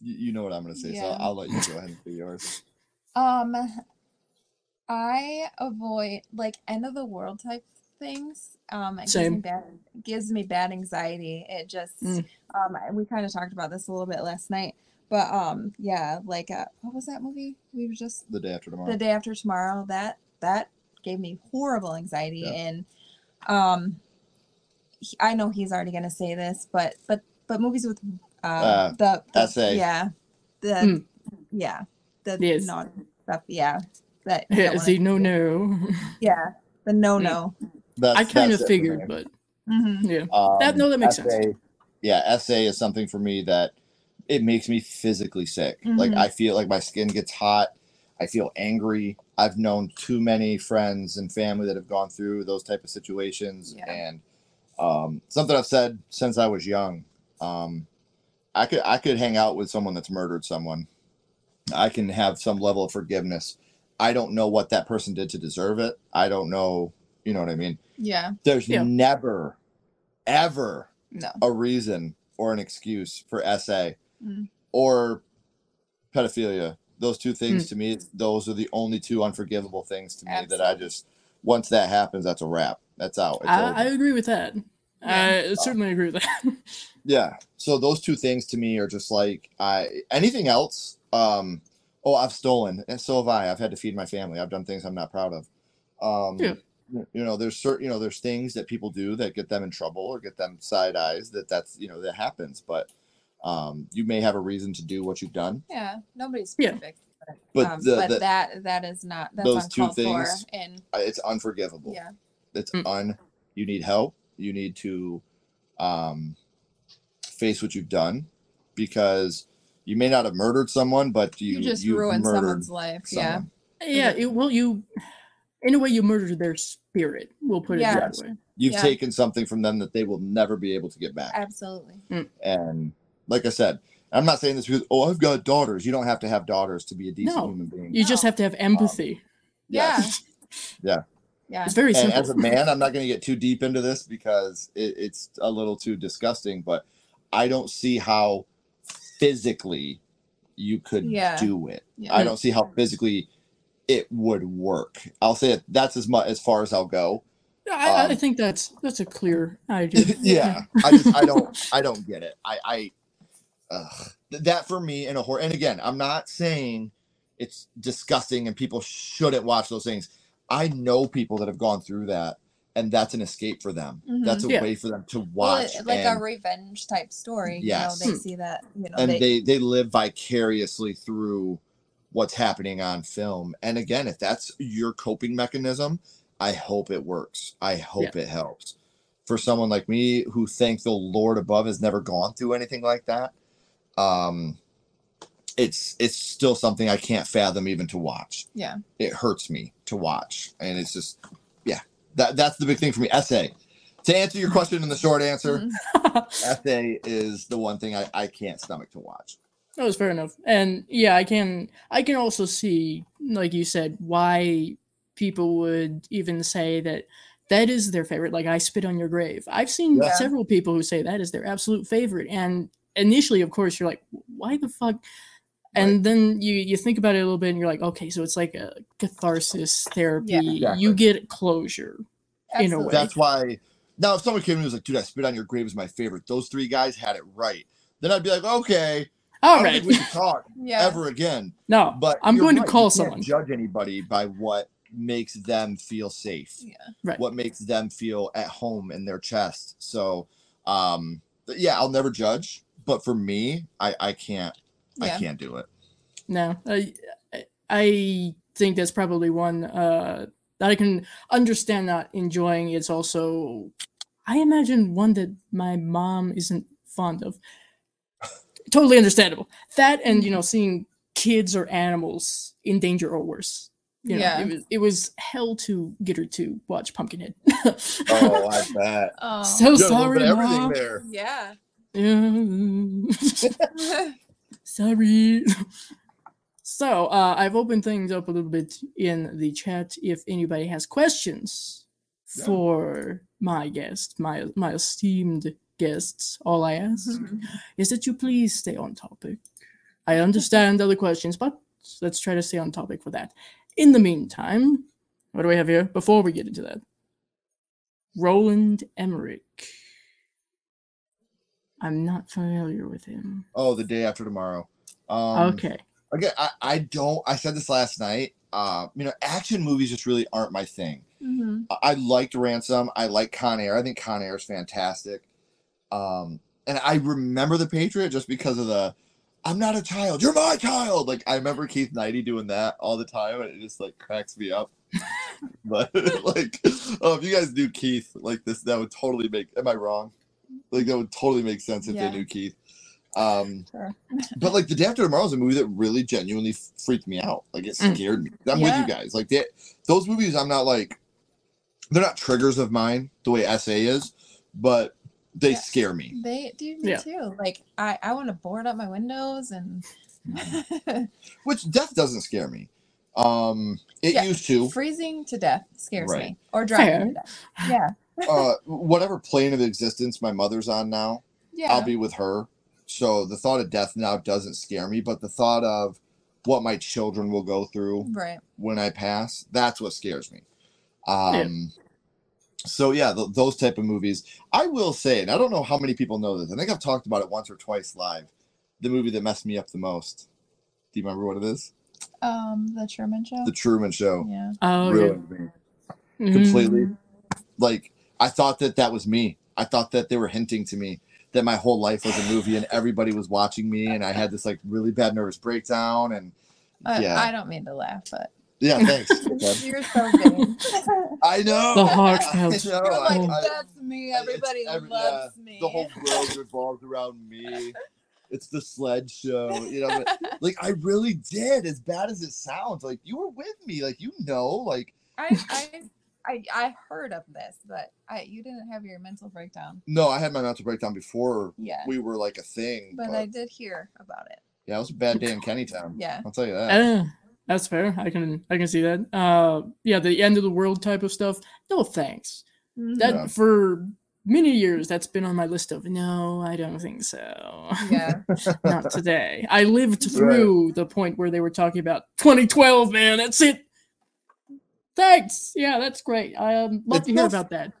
[SPEAKER 3] You, you know what I'm going to say, so
[SPEAKER 2] Yeah.
[SPEAKER 3] I'll let you go ahead and do yours.
[SPEAKER 2] Um, I avoid like end of the world type things. Um, it gives me
[SPEAKER 1] Same.
[SPEAKER 2] bad gives me bad anxiety. It just
[SPEAKER 1] Mm.
[SPEAKER 2] um, we kind of talked about this a little bit last night, but um, yeah, like uh, what was that movie we were just
[SPEAKER 3] The day after tomorrow.
[SPEAKER 2] the day after tomorrow? That that gave me horrible anxiety,
[SPEAKER 3] Yeah.
[SPEAKER 2] and um, he- I know he's already gonna say this, but but but movies with uh,
[SPEAKER 3] Uh,
[SPEAKER 2] the, the yeah the
[SPEAKER 1] Mm.
[SPEAKER 2] yeah the
[SPEAKER 1] Yes.
[SPEAKER 2] not stuff yeah that
[SPEAKER 1] Yeah, the
[SPEAKER 2] see.
[SPEAKER 1] no no.
[SPEAKER 2] yeah the no no
[SPEAKER 3] That's,
[SPEAKER 1] I kind of figured, but
[SPEAKER 2] mm-hmm.
[SPEAKER 1] yeah.
[SPEAKER 3] Um,
[SPEAKER 1] That- no, that makes sense.
[SPEAKER 3] Yeah, SA is something for me that it makes me physically sick. Like
[SPEAKER 2] Mhm.
[SPEAKER 3] I feel like my skin gets hot. I feel angry. I've known too many friends and family that have gone through those type of situations,
[SPEAKER 2] Yeah.
[SPEAKER 3] and um, something I've said since I was young. Um, I could I could hang out with someone that's murdered someone. I can have some level of forgiveness. I don't know what that person did to deserve it. I don't know. You know what I mean?
[SPEAKER 2] yeah
[SPEAKER 3] There's
[SPEAKER 1] Yeah.
[SPEAKER 3] never, ever
[SPEAKER 2] no
[SPEAKER 3] a reason or an excuse for SA
[SPEAKER 2] Mm.
[SPEAKER 3] or pedophilia. Those two
[SPEAKER 1] Mm.
[SPEAKER 3] things to me, those are the only two unforgivable things to me that I just once that happens, that's a wrap. That's out.
[SPEAKER 1] I. I agree with that.
[SPEAKER 2] Yeah.
[SPEAKER 1] I certainly agree with that.
[SPEAKER 3] yeah. So those two things to me are just like I anything else. Um, oh, I've stolen, and so have I. I've had to feed my family. I've done things I'm not proud of. Um,
[SPEAKER 1] Yeah.
[SPEAKER 3] You know, there's certain, you know, there's things that people do that get them in trouble or get them side eyes. That that's you know that happens, but um, you may have a reason to do what you've done.
[SPEAKER 2] yeah nobody's perfect but,
[SPEAKER 3] But
[SPEAKER 2] um,
[SPEAKER 3] the-
[SPEAKER 2] but
[SPEAKER 3] the-
[SPEAKER 2] that that is not that's
[SPEAKER 3] those two things-
[SPEAKER 2] and
[SPEAKER 3] Uh, It's unforgivable.
[SPEAKER 2] yeah
[SPEAKER 3] It's
[SPEAKER 1] Mm.
[SPEAKER 3] un. You need help. You need to um, face what you've done because you may not have murdered someone, but you
[SPEAKER 2] you, just
[SPEAKER 3] you've
[SPEAKER 2] ruined
[SPEAKER 3] murdered
[SPEAKER 2] someone's life yeah
[SPEAKER 3] someone.
[SPEAKER 1] yeah, it, well, you, in a way, you murdered their spirit. We'll put it
[SPEAKER 2] Yeah.
[SPEAKER 1] that way.
[SPEAKER 3] You've
[SPEAKER 2] Yeah.
[SPEAKER 3] taken something from them that they will never be able to get back.
[SPEAKER 2] absolutely
[SPEAKER 3] And like I said, I'm not saying this because oh I've got daughters. You don't have to have daughters to be a decent
[SPEAKER 1] No.
[SPEAKER 3] human being.
[SPEAKER 1] You just have to have empathy.
[SPEAKER 3] Yes. Yeah.
[SPEAKER 2] yeah
[SPEAKER 1] It's very
[SPEAKER 3] and
[SPEAKER 1] simple.
[SPEAKER 3] as a man, I'm not going to get too deep into this because it, it's a little too disgusting. But I don't see how physically you could
[SPEAKER 2] Yeah.
[SPEAKER 3] do it.
[SPEAKER 2] yeah
[SPEAKER 3] I don't see how physically it would work. I'll say it. That's as much as far as I'll go.
[SPEAKER 1] I, I
[SPEAKER 3] um,
[SPEAKER 1] think that's that's a clear idea.
[SPEAKER 3] yeah, I just I don't I don't get it. I I ugh. That for me in a horror. And again, I'm not saying it's disgusting and people shouldn't watch those things. I know people that have gone through that, and that's an escape for them.
[SPEAKER 2] Mhm.
[SPEAKER 3] That's a
[SPEAKER 1] Yeah.
[SPEAKER 3] way for them to watch.
[SPEAKER 2] it- like
[SPEAKER 3] and,
[SPEAKER 2] a revenge type story
[SPEAKER 3] Yes.
[SPEAKER 2] you know they see that you know
[SPEAKER 3] and
[SPEAKER 2] they,
[SPEAKER 3] they they live vicariously through what's happening on film. And again, if that's your coping mechanism, I hope it works. I hope it helps. For someone like me who thank the Lord above has never gone through anything like that, um it's it's still something I can't fathom even to watch.
[SPEAKER 2] Yeah.
[SPEAKER 3] It hurts me to watch. And it's just yeah, that that's the big thing for me. SA. To answer your question in the short answer, SA is the one thing I, I can't stomach to watch.
[SPEAKER 1] That was fair enough. And yeah, I can I can also see, like you said, why people would even say that that is their favorite. Like I spit on your grave. I've seen
[SPEAKER 3] Yeah.
[SPEAKER 1] several people who say that is their absolute favorite. And initially, of course, you're like, why the fuck? And then you you think about it a little bit, and you're like, okay, so it's like a catharsis therapy.
[SPEAKER 3] Exactly.
[SPEAKER 1] You get closure in a way.
[SPEAKER 3] That's why now if someone came in and was like, dude, I spit on your grave is my favorite. Those three guys had it right. Then I'd be like, okay,
[SPEAKER 1] All
[SPEAKER 3] I
[SPEAKER 1] right.
[SPEAKER 3] we can talk
[SPEAKER 2] Yeah.
[SPEAKER 3] ever again.
[SPEAKER 1] No,
[SPEAKER 3] But
[SPEAKER 1] I'm
[SPEAKER 3] you're
[SPEAKER 1] going to call
[SPEAKER 3] you can't
[SPEAKER 1] someone.
[SPEAKER 3] Judge anybody by what makes them feel safe.
[SPEAKER 2] Yeah.
[SPEAKER 1] Right.
[SPEAKER 3] What makes them feel at home in their chest. So um yeah, I'll never judge. But for me, I, I can't I can't do it.
[SPEAKER 1] No, I, I- I think that's probably one uh, that I can understand not enjoying. It's also, I imagine, one that my mom isn't fond of. totally understandable. That and you know, seeing kids or animals in danger or worse. You know,
[SPEAKER 2] Yeah.
[SPEAKER 1] it was it was hell to get her to watch Pumpkinhead.
[SPEAKER 3] Oh, I bet.
[SPEAKER 2] Oh.
[SPEAKER 1] so
[SPEAKER 3] You gotta
[SPEAKER 1] sorry,
[SPEAKER 3] put everything
[SPEAKER 1] mom.
[SPEAKER 3] there.
[SPEAKER 2] yeah.
[SPEAKER 1] Yeah. Sorry. So uh, I've opened things up a little bit in the chat. If anybody has questions
[SPEAKER 3] Yeah.
[SPEAKER 1] for my guest, my my esteemed guests, all I ask is that you please stay on topic. I understand other questions, but let's try to stay on topic for that. In the meantime, what do we have here before we get into that? Roland Emmerich. I'm not familiar with him.
[SPEAKER 3] Oh, the day after tomorrow. Um
[SPEAKER 1] okay.
[SPEAKER 3] again I, I don't i said this last night uh you know action movies just really aren't my thing.
[SPEAKER 2] Hmm
[SPEAKER 3] I- i liked ransom. I like con air. I think con air is fantastic. Um and i remember the patriot just because of the i'm not a child you're my child. Like i remember keith knighty doing that all the time and it just like cracks me up. But like oh if you guys knew keith like this that would totally make am i wrong like that would totally make sense if
[SPEAKER 2] Yeah.
[SPEAKER 3] they knew keith um
[SPEAKER 2] Sure.
[SPEAKER 3] but like the day after tomorrow is a movie that really genuinely freaked me out like it
[SPEAKER 1] Mm.
[SPEAKER 3] scared me i'm
[SPEAKER 2] Yeah.
[SPEAKER 3] with you guys like they, those movies i'm not like they're not triggers of mine the way sa is but they
[SPEAKER 2] Yeah.
[SPEAKER 3] scare me
[SPEAKER 2] They do me
[SPEAKER 1] Yeah.
[SPEAKER 2] too. Like I, I want to board up my windows and
[SPEAKER 3] which death doesn't scare me um it
[SPEAKER 2] Yeah,
[SPEAKER 3] used to
[SPEAKER 2] freezing to death scares
[SPEAKER 3] Right.
[SPEAKER 2] me. Or driving
[SPEAKER 1] Fair.
[SPEAKER 2] to death. Yeah.
[SPEAKER 3] Uh whatever plane of existence my mother's on now
[SPEAKER 2] Yeah.
[SPEAKER 3] i'll be with her so the thought of death now doesn't scare me but the thought of what my children will go through
[SPEAKER 2] right.
[SPEAKER 3] when I pass. That's what scares me. Um, so yeah, th- those type of movies. I will say, and I don't know how many people know this. I think I've talked about it once or twice live. The movie that messed me up the most. Do you remember what it is?
[SPEAKER 2] Um, the Truman Show.
[SPEAKER 3] The Truman Show.
[SPEAKER 2] yeah.
[SPEAKER 1] Oh, yeah.
[SPEAKER 3] Ruined me
[SPEAKER 1] Mhm.
[SPEAKER 3] completely. Like I thought that that was me. I thought that they were hinting to me that my whole life was a movie and everybody was watching me, and I had this like really bad nervous breakdown. And
[SPEAKER 2] Uh,
[SPEAKER 3] yeah,
[SPEAKER 2] I don't mean to laugh, but
[SPEAKER 3] yeah, thanks.
[SPEAKER 2] You're so vain.
[SPEAKER 3] I know.
[SPEAKER 1] The
[SPEAKER 3] I
[SPEAKER 1] heartfelt.
[SPEAKER 3] know,
[SPEAKER 2] You're like,
[SPEAKER 3] I-
[SPEAKER 2] that's me. Everybody
[SPEAKER 3] every-
[SPEAKER 2] loves
[SPEAKER 3] yeah,
[SPEAKER 2] me.
[SPEAKER 3] The whole world revolves around me. It's the sled show, you know. but, like I really did, as bad as it sounds. Like you were with me, like you know, like
[SPEAKER 2] I, I, I, I heard of this, but I, you didn't have your mental breakdown.
[SPEAKER 3] no, I had my mental breakdown before
[SPEAKER 2] Yeah.
[SPEAKER 3] we were like a thing.
[SPEAKER 2] But
[SPEAKER 3] But,
[SPEAKER 2] I did hear about it.
[SPEAKER 3] yeah, it was a bad day in Kennytown.
[SPEAKER 2] Yeah.
[SPEAKER 3] I'll tell you that.
[SPEAKER 1] Eh, that's fair. I can I can see that. Uh, yeah, the end of the world type of stuff. No thanks. That
[SPEAKER 3] Yeah.
[SPEAKER 1] for many years that's been on my list of no, I don't think so.
[SPEAKER 2] Yeah.
[SPEAKER 1] Not today. I lived through the point where they were talking about 2012, man. That's it. Thanks. Yeah, that's great. I um, love
[SPEAKER 3] It's
[SPEAKER 1] to hear
[SPEAKER 3] no-
[SPEAKER 1] about that.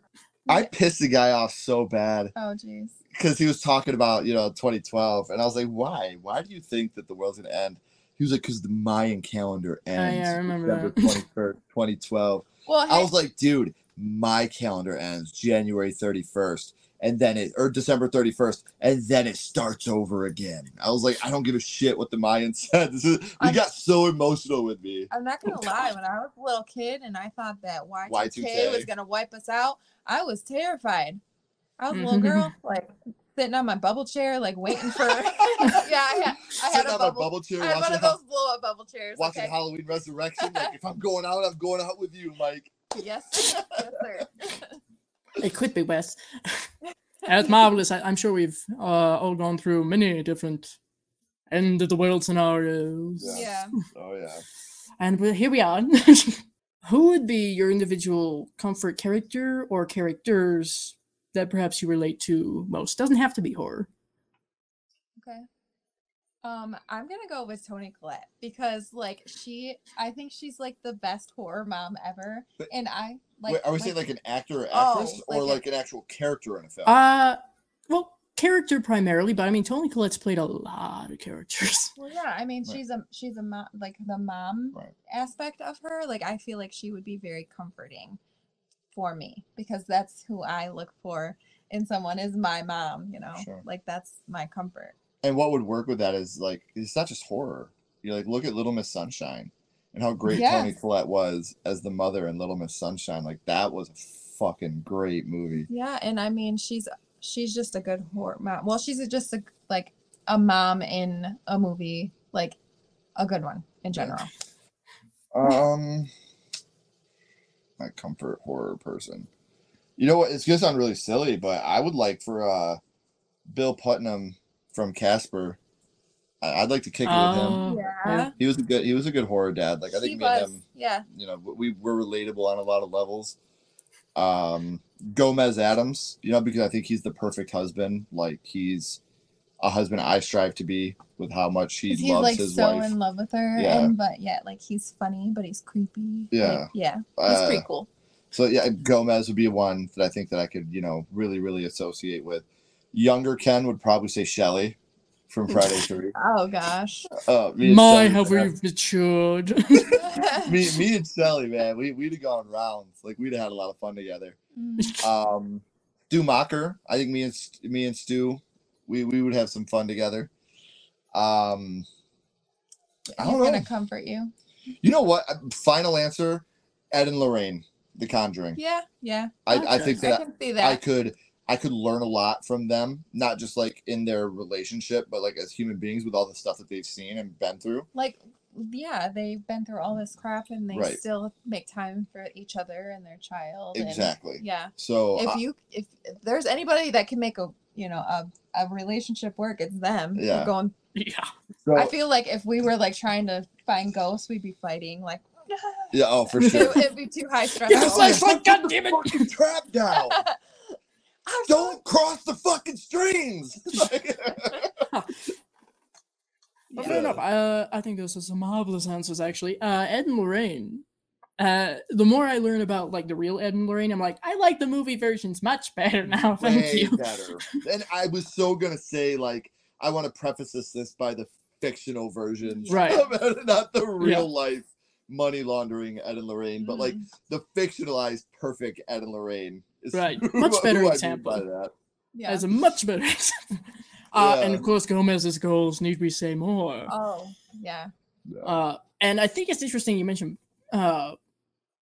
[SPEAKER 3] I pissed the guy off so bad
[SPEAKER 2] Oh, jeez.
[SPEAKER 3] because he was talking about you know 2012, and I was like, why? Why do you think that the world's gonna end? He was like, because the Mayan calendar ends.
[SPEAKER 1] Oh, yeah, I remember
[SPEAKER 3] December
[SPEAKER 1] that.
[SPEAKER 3] 23rd, 2012.
[SPEAKER 2] Well,
[SPEAKER 3] I was like, dude, my calendar ends January 31st. And then it or December 31st, and then it starts over again. I was like, I don't give a shit what the Mayans said. This is he
[SPEAKER 2] I'm-
[SPEAKER 3] got so emotional with me.
[SPEAKER 2] I'm not gonna lie. When I was a little kid and I thought that Y2K,
[SPEAKER 3] Y2K.
[SPEAKER 2] was gonna wipe us out, I was terrified. I was a little mm-hmm. girl, like sitting on my bubble chair, like waiting for. yeah, I had, I had
[SPEAKER 3] Sitting
[SPEAKER 2] a
[SPEAKER 3] on my
[SPEAKER 2] bubble.
[SPEAKER 3] bubble chair
[SPEAKER 2] I had one
[SPEAKER 3] watching,
[SPEAKER 2] of
[SPEAKER 3] Ha-
[SPEAKER 2] those blow up bubble chairs.
[SPEAKER 3] watching
[SPEAKER 2] okay.
[SPEAKER 3] Halloween Resurrection. Like, if I'm going out, I'm going out with you, Mike.
[SPEAKER 2] Yes, yes, sir.
[SPEAKER 1] It could be Wes. That's marvelous. I, I'm sure we've uh, all gone through many different end of the world scenarios.
[SPEAKER 2] yeah.
[SPEAKER 3] Oh yeah.
[SPEAKER 1] And here we are. Who would be your individual comfort character or characters that perhaps you relate to most? Doesn't have to be horror.
[SPEAKER 2] Okay. Um, I'm gonna go with Toni Collette because, like, she, I think she's like the best horror mom ever,
[SPEAKER 3] But-
[SPEAKER 2] and I like.
[SPEAKER 3] Wait, are we
[SPEAKER 2] my-
[SPEAKER 3] saying like an actor or
[SPEAKER 2] Oh,
[SPEAKER 3] actress, or
[SPEAKER 2] like
[SPEAKER 3] like,
[SPEAKER 2] a-
[SPEAKER 3] an actual character in a film?
[SPEAKER 1] Uh, well, character primarily, but I mean, Toni Collette's played a lot of characters.
[SPEAKER 2] Well, yeah, I mean,
[SPEAKER 3] Right.
[SPEAKER 2] she's a she's a mom, like the mom
[SPEAKER 3] Right.
[SPEAKER 2] aspect of her. Like, I feel like she would be very comforting for me because that's who I look for in someone is my mom. You know,
[SPEAKER 3] Sure.
[SPEAKER 2] like that's my comfort.
[SPEAKER 3] And what would work with that is like it's not just horror. You like look at Little Miss Sunshine and how great Toni
[SPEAKER 2] Yes.
[SPEAKER 3] Collette was as the mother in Little Miss Sunshine. Like that was a fucking great movie.
[SPEAKER 2] Yeah, and I mean, she's she's just a good horror mom. Well, she's just a like a mom in a movie, like a good one in general.
[SPEAKER 3] Um, my comfort horror person. You know what? It's gonna sound really silly, but I would like for uh Bill Putnam from Casper. I- I'd like to kick it with him.
[SPEAKER 1] Uh,
[SPEAKER 2] Yeah,
[SPEAKER 3] He was a good. He was a good horror dad. Like I
[SPEAKER 2] he
[SPEAKER 3] think me and him.
[SPEAKER 2] Yeah,
[SPEAKER 3] you know we were relatable on a lot of levels um gomez addams you know because i think he's the perfect husband like he's a husband i strive to be with how much he
[SPEAKER 2] 'cause he's
[SPEAKER 3] loves
[SPEAKER 2] like
[SPEAKER 3] his
[SPEAKER 2] so
[SPEAKER 3] wife
[SPEAKER 2] in love with her,
[SPEAKER 3] Yeah.
[SPEAKER 2] and but yeah, like he's funny, but he's creepy.
[SPEAKER 3] Yeah.
[SPEAKER 2] like, yeah, he's
[SPEAKER 3] Uh,
[SPEAKER 2] pretty cool.
[SPEAKER 3] so yeah gomez would be one that i think that i could you know really really associate with younger ken would probably say shelly from friday 3
[SPEAKER 2] Oh gosh.
[SPEAKER 3] uh me
[SPEAKER 1] My,
[SPEAKER 3] Shelley
[SPEAKER 1] how
[SPEAKER 3] have-
[SPEAKER 1] we've matured.
[SPEAKER 3] me, me and shelly man we, we'd have gone rounds like we'd have had a lot of fun together
[SPEAKER 2] Mm.
[SPEAKER 3] um Stu Macher. I think me and me and Stu, we we would have some fun together. Um, I
[SPEAKER 2] He's
[SPEAKER 3] don't
[SPEAKER 2] gonna comfort you.
[SPEAKER 3] You know what? Uh, Final answer: Ed and Lorraine, The Conjuring.
[SPEAKER 2] Yeah, yeah.
[SPEAKER 3] I, I
[SPEAKER 1] Okay.
[SPEAKER 3] think
[SPEAKER 2] I
[SPEAKER 3] that
[SPEAKER 2] can see
[SPEAKER 3] I could I could learn a lot from them, not just like in their relationship, but like as human beings with all the stuff that they've seen and been through.
[SPEAKER 2] like yeah they've been through all this crap and they
[SPEAKER 3] Right.
[SPEAKER 2] still make time for each other and their child and-
[SPEAKER 3] Exactly.
[SPEAKER 2] yeah
[SPEAKER 3] So
[SPEAKER 2] if
[SPEAKER 3] I-
[SPEAKER 2] you if, if there's anybody that can make a you know a, a relationship work it's them We're
[SPEAKER 3] Yeah.
[SPEAKER 2] going
[SPEAKER 1] yeah.
[SPEAKER 3] so,
[SPEAKER 2] i feel like if we were like trying to find ghosts we'd be fighting like
[SPEAKER 3] yeah, oh for sure.
[SPEAKER 2] it'd be too high stress
[SPEAKER 1] Get the
[SPEAKER 2] level.
[SPEAKER 1] flashlight,
[SPEAKER 3] Put the
[SPEAKER 1] goddammit!
[SPEAKER 3] fucking trap down. Don't cross the fucking strings.
[SPEAKER 1] But fair enough. Uh, I think those are some marvelous answers, actually. Uh, Ed and Lorraine. Uh, the more I learn about like the real Ed and Lorraine, I'm like, I like the movie versions much better now. Thank
[SPEAKER 3] way
[SPEAKER 1] you.
[SPEAKER 3] better. And I was so gonna say, like, I want to preface this, this by the fictional versions,
[SPEAKER 1] Right.
[SPEAKER 3] not the real life money laundering Ed and Lorraine, but like
[SPEAKER 2] Mhm.
[SPEAKER 3] the fictionalized perfect Ed and Lorraine. Is
[SPEAKER 1] Right. Much better
[SPEAKER 3] who I
[SPEAKER 1] example.
[SPEAKER 2] yeah
[SPEAKER 1] As a much better example. Uh, And of course, Gomez's goals need we say more.
[SPEAKER 2] oh yeah
[SPEAKER 1] Uh, and I think it's interesting you mentioned. Uh,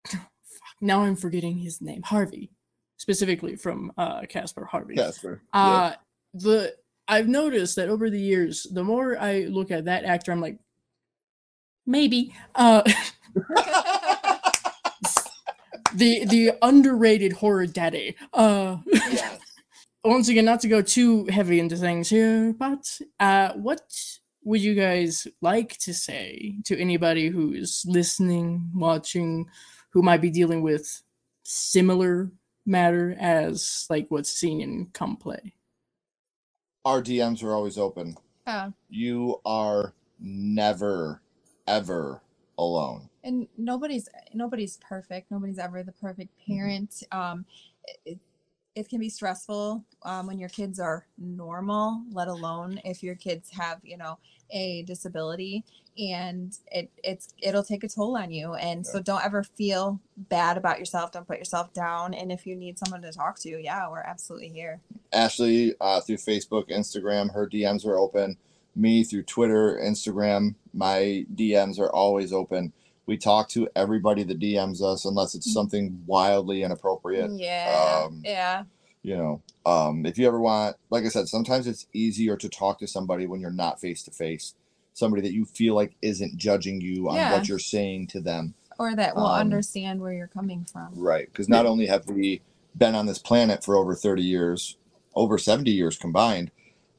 [SPEAKER 1] fuck, now I'm forgetting his name, Harvey, specifically from uh, Casper Harvey.
[SPEAKER 3] Casper.
[SPEAKER 1] Uh, the I've noticed that over the years, the more I look at that actor, I'm like, maybe. The the underrated horror daddy. Uh,
[SPEAKER 3] Yes.
[SPEAKER 1] once again, not to go too heavy into things here, but uh, what would you guys like to say to anybody who's listening, watching, who might be dealing with similar matter as like what's seen in Come Play?
[SPEAKER 3] Our DMs are always open.
[SPEAKER 2] oh
[SPEAKER 3] You are never, ever alone.
[SPEAKER 2] And nobody's nobody's perfect. Nobody's ever the perfect
[SPEAKER 3] Mm-hmm.
[SPEAKER 2] parent. Um it, it can be stressful um, when your kids are normal let alone if your kids have you know a disability. And it it's it'll take a toll on you. And so don't ever feel bad about yourself. Don't put yourself down. And if you need someone to talk to yeah we're absolutely here.
[SPEAKER 3] Ashley uh, through Facebook, Instagram, her DMs are open. Me through Twitter, Instagram, my DMs are always open. We talk to everybody that DMs us unless it's something wildly inappropriate.
[SPEAKER 2] Yeah.
[SPEAKER 3] Um,
[SPEAKER 2] yeah.
[SPEAKER 3] You know, um, if you ever want, like I said, sometimes it's easier to talk to somebody when you're not face to face. Somebody that you feel like isn't judging you on
[SPEAKER 2] Yeah.
[SPEAKER 3] what you're saying to them.
[SPEAKER 2] Or that will
[SPEAKER 3] Um,
[SPEAKER 2] understand where you're coming from.
[SPEAKER 3] Right. Because not only have we been on this planet for over 30 years, over 70 years combined,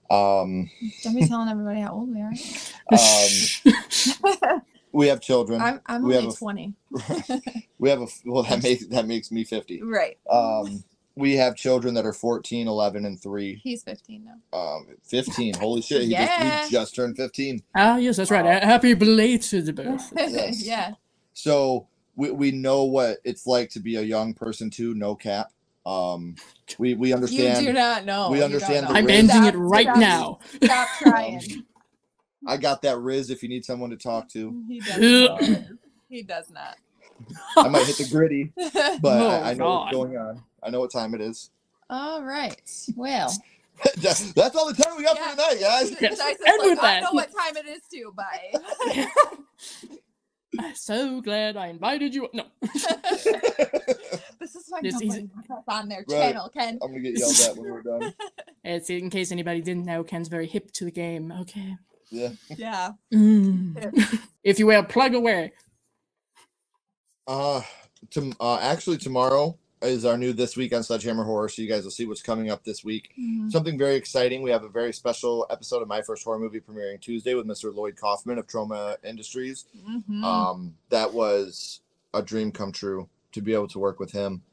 [SPEAKER 3] um,
[SPEAKER 2] Don't be telling everybody how old we are.
[SPEAKER 3] um, we have children.
[SPEAKER 2] I'm, I'm
[SPEAKER 3] we
[SPEAKER 2] only
[SPEAKER 3] have a-
[SPEAKER 2] 20.
[SPEAKER 3] we have a, well, that makes, that makes me 50.
[SPEAKER 2] Right.
[SPEAKER 3] Um, we have children that are 14, 11, and 3.
[SPEAKER 2] He's 15 now.
[SPEAKER 3] Um, 15. Holy shit. He,
[SPEAKER 2] Yeah.
[SPEAKER 3] just, he just turned 15.
[SPEAKER 1] ah, yes, that's right. A- Happy belated birthday.
[SPEAKER 3] Yes.
[SPEAKER 2] yeah.
[SPEAKER 3] So we, we know what it's like to be a young person too, no cap. Um, we, we understand.
[SPEAKER 2] You
[SPEAKER 3] understand.
[SPEAKER 2] do not know.
[SPEAKER 3] we
[SPEAKER 2] You don't
[SPEAKER 3] understand the
[SPEAKER 2] know.
[SPEAKER 1] I'm ending it right
[SPEAKER 2] stop-
[SPEAKER 1] now.
[SPEAKER 2] Stop trying.
[SPEAKER 3] I got that Riz if you need someone to talk to.
[SPEAKER 2] He does not. He does not.
[SPEAKER 3] I might hit the gritty, but
[SPEAKER 1] Oh,
[SPEAKER 3] I, I know
[SPEAKER 1] God.
[SPEAKER 3] what's going on. I know what time it is.
[SPEAKER 2] All right. Well,
[SPEAKER 3] That's that's all the time we got
[SPEAKER 2] Yeah.
[SPEAKER 3] for tonight, guys.
[SPEAKER 1] Yes.
[SPEAKER 2] Dice is like,
[SPEAKER 1] with
[SPEAKER 2] I
[SPEAKER 1] that-
[SPEAKER 2] know what time it is too. Bye.
[SPEAKER 1] I'm so glad I invited you. No.
[SPEAKER 2] this is why
[SPEAKER 1] This is-
[SPEAKER 2] nobody puts us on their
[SPEAKER 3] Right.
[SPEAKER 2] channel, Ken.
[SPEAKER 3] I'm gonna get yelled at when we're done.
[SPEAKER 1] It's in case anybody didn't know, Ken's very hip to the game. Okay.
[SPEAKER 3] Yeah.
[SPEAKER 2] Yeah.
[SPEAKER 1] Mm. if you will, plug away.
[SPEAKER 3] Uh, to, uh, actually, tomorrow is our new this week on Sledgehammer Horror, so you guys will see what's coming up this week.
[SPEAKER 2] Mhm.
[SPEAKER 3] Something very exciting. We have a very special episode of My First Horror Movie premiering Tuesday with Mr. Lloyd Kaufman of Troma Industries.
[SPEAKER 2] Mhm.
[SPEAKER 3] Um, that was a dream come true to be able to work with him.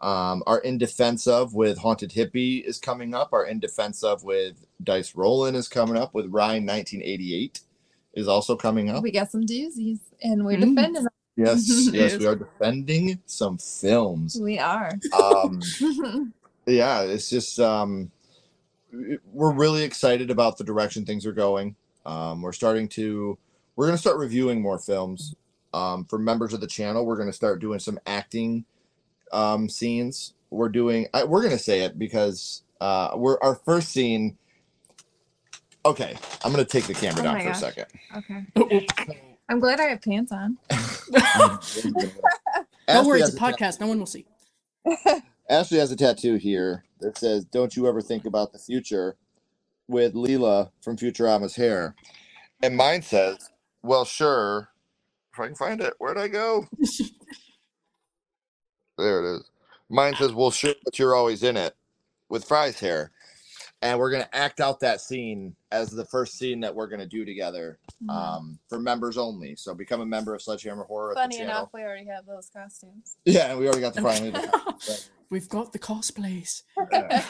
[SPEAKER 3] Um, our In Defense of with Haunted Hippie is coming up. Our In Defense of with Dice Rollen is coming up. With Ryan 1988 is also coming up.
[SPEAKER 2] we got some doozies, and we're
[SPEAKER 1] Mm.
[SPEAKER 2] defending them.
[SPEAKER 3] Yes, yes,
[SPEAKER 1] Yes.
[SPEAKER 3] we are defending some films.
[SPEAKER 2] We are.
[SPEAKER 3] Um, yeah, it's just um, we're really excited about the direction things are going. Um, we're starting to we're going to start reviewing more films. Um, for members of the channel, we're going to start doing some acting um, scenes. We're doing I, we're going to say it because uh, we're our first scene. Okay, I'm going to take the camera
[SPEAKER 2] Oh
[SPEAKER 3] down for
[SPEAKER 2] gosh.
[SPEAKER 3] a second.
[SPEAKER 2] okay. I'm glad I have pants on.
[SPEAKER 1] Don't worry, it's a
[SPEAKER 3] a tat-
[SPEAKER 1] podcast. No one will see.
[SPEAKER 3] Ashley has a tattoo here that says, Don't you ever think about the future with Leela from Futurama's hair. And mine says, Well, sure. If I can find it, where'd I go? There it is. Mine says, Well, sure, but you're always in it with Fry's hair. And we're going to act out that scene as the first scene that we're going to do together
[SPEAKER 2] Mhm.
[SPEAKER 3] um, for members only. So become a member of Sledgehammer Horror at
[SPEAKER 2] Funny
[SPEAKER 3] the channel.
[SPEAKER 2] enough, we already have those costumes.
[SPEAKER 3] Yeah, and we already got the finally. the-
[SPEAKER 1] We've got the cosplays.
[SPEAKER 3] Yeah.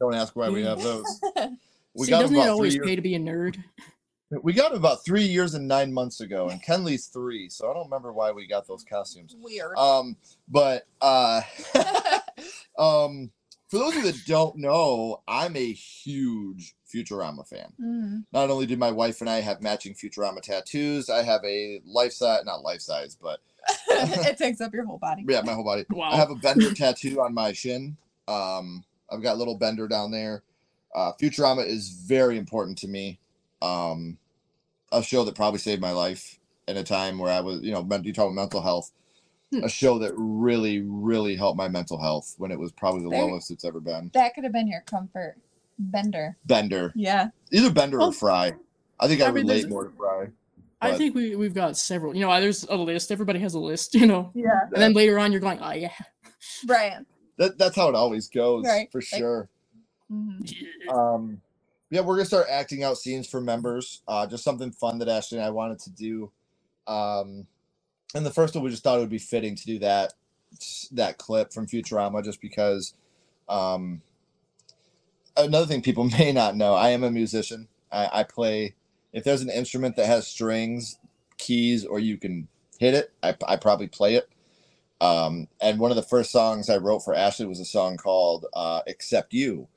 [SPEAKER 3] Don't ask why we have those. We
[SPEAKER 1] See,
[SPEAKER 3] got
[SPEAKER 1] doesn't
[SPEAKER 3] them
[SPEAKER 1] it always pay to be a nerd?
[SPEAKER 3] We got about three years and nine months ago, and Kenley's three, so I don't remember why we got those costumes.
[SPEAKER 2] Weird.
[SPEAKER 3] Um, but uh, um, for those of you that don't know, I'm a huge Futurama fan.
[SPEAKER 2] Mhm.
[SPEAKER 3] Not only do my wife and I have matching Futurama tattoos, I have a life size, not life size, but
[SPEAKER 2] it takes up your whole body.
[SPEAKER 3] yeah, my whole body.
[SPEAKER 1] Wow.
[SPEAKER 3] I have a Bender tattoo on my shin. Um, I've got little Bender down there. Uh, Futurama is very important to me. Um, a show that probably saved my life in a time where I was, you know, men- you talk about mental health.
[SPEAKER 1] Hmm.
[SPEAKER 3] A show that really, really helped my mental health when it was probably the
[SPEAKER 2] There-
[SPEAKER 3] lowest it's ever been.
[SPEAKER 2] That could have been your comfort. Bender.
[SPEAKER 3] Bender,
[SPEAKER 2] Yeah.
[SPEAKER 3] either Bender
[SPEAKER 1] Oh.
[SPEAKER 3] or Fry. I think I,
[SPEAKER 1] I mean,
[SPEAKER 3] relate more to Fry.
[SPEAKER 1] I think we we've got several. You know, there's a list. Everybody has a list. You know,
[SPEAKER 2] Yeah.
[SPEAKER 1] and then later on, you're going, oh yeah.
[SPEAKER 2] Brian.
[SPEAKER 3] That, that's how it always goes,
[SPEAKER 2] Right,
[SPEAKER 3] for
[SPEAKER 2] like-
[SPEAKER 3] sure.
[SPEAKER 2] Mhm.
[SPEAKER 3] um yeah we're gonna start acting out scenes for members uh just something fun that ashley and i wanted to do. Um and the first one we just thought it would be fitting to do that that clip from futurama just because um another thing people may not know i am a musician. I, I play if there's an instrument that has strings keys or you can hit it i, I probably play it. Um, and one of the first songs i wrote for ashley was a song called uh, except you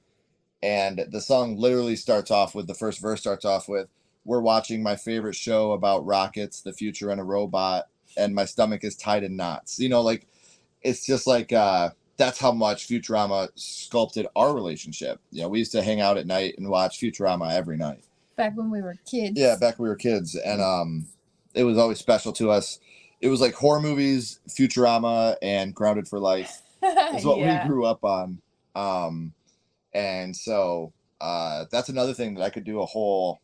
[SPEAKER 3] and the song literally starts off with the first verse starts off with we're watching my favorite show about rockets the future and a robot and my stomach is tied in knots you know like it's just like uh that's how much Futurama sculpted our relationship. You know, we used to hang out at night and watch Futurama every night.
[SPEAKER 2] Back when we were kids.
[SPEAKER 3] Yeah, back when we were kids, and um, it was always special to us. It was like horror movies, Futurama, and Grounded for Life is what
[SPEAKER 2] Yeah.
[SPEAKER 3] we grew up on. Um, and so uh, that's another thing that I could do a whole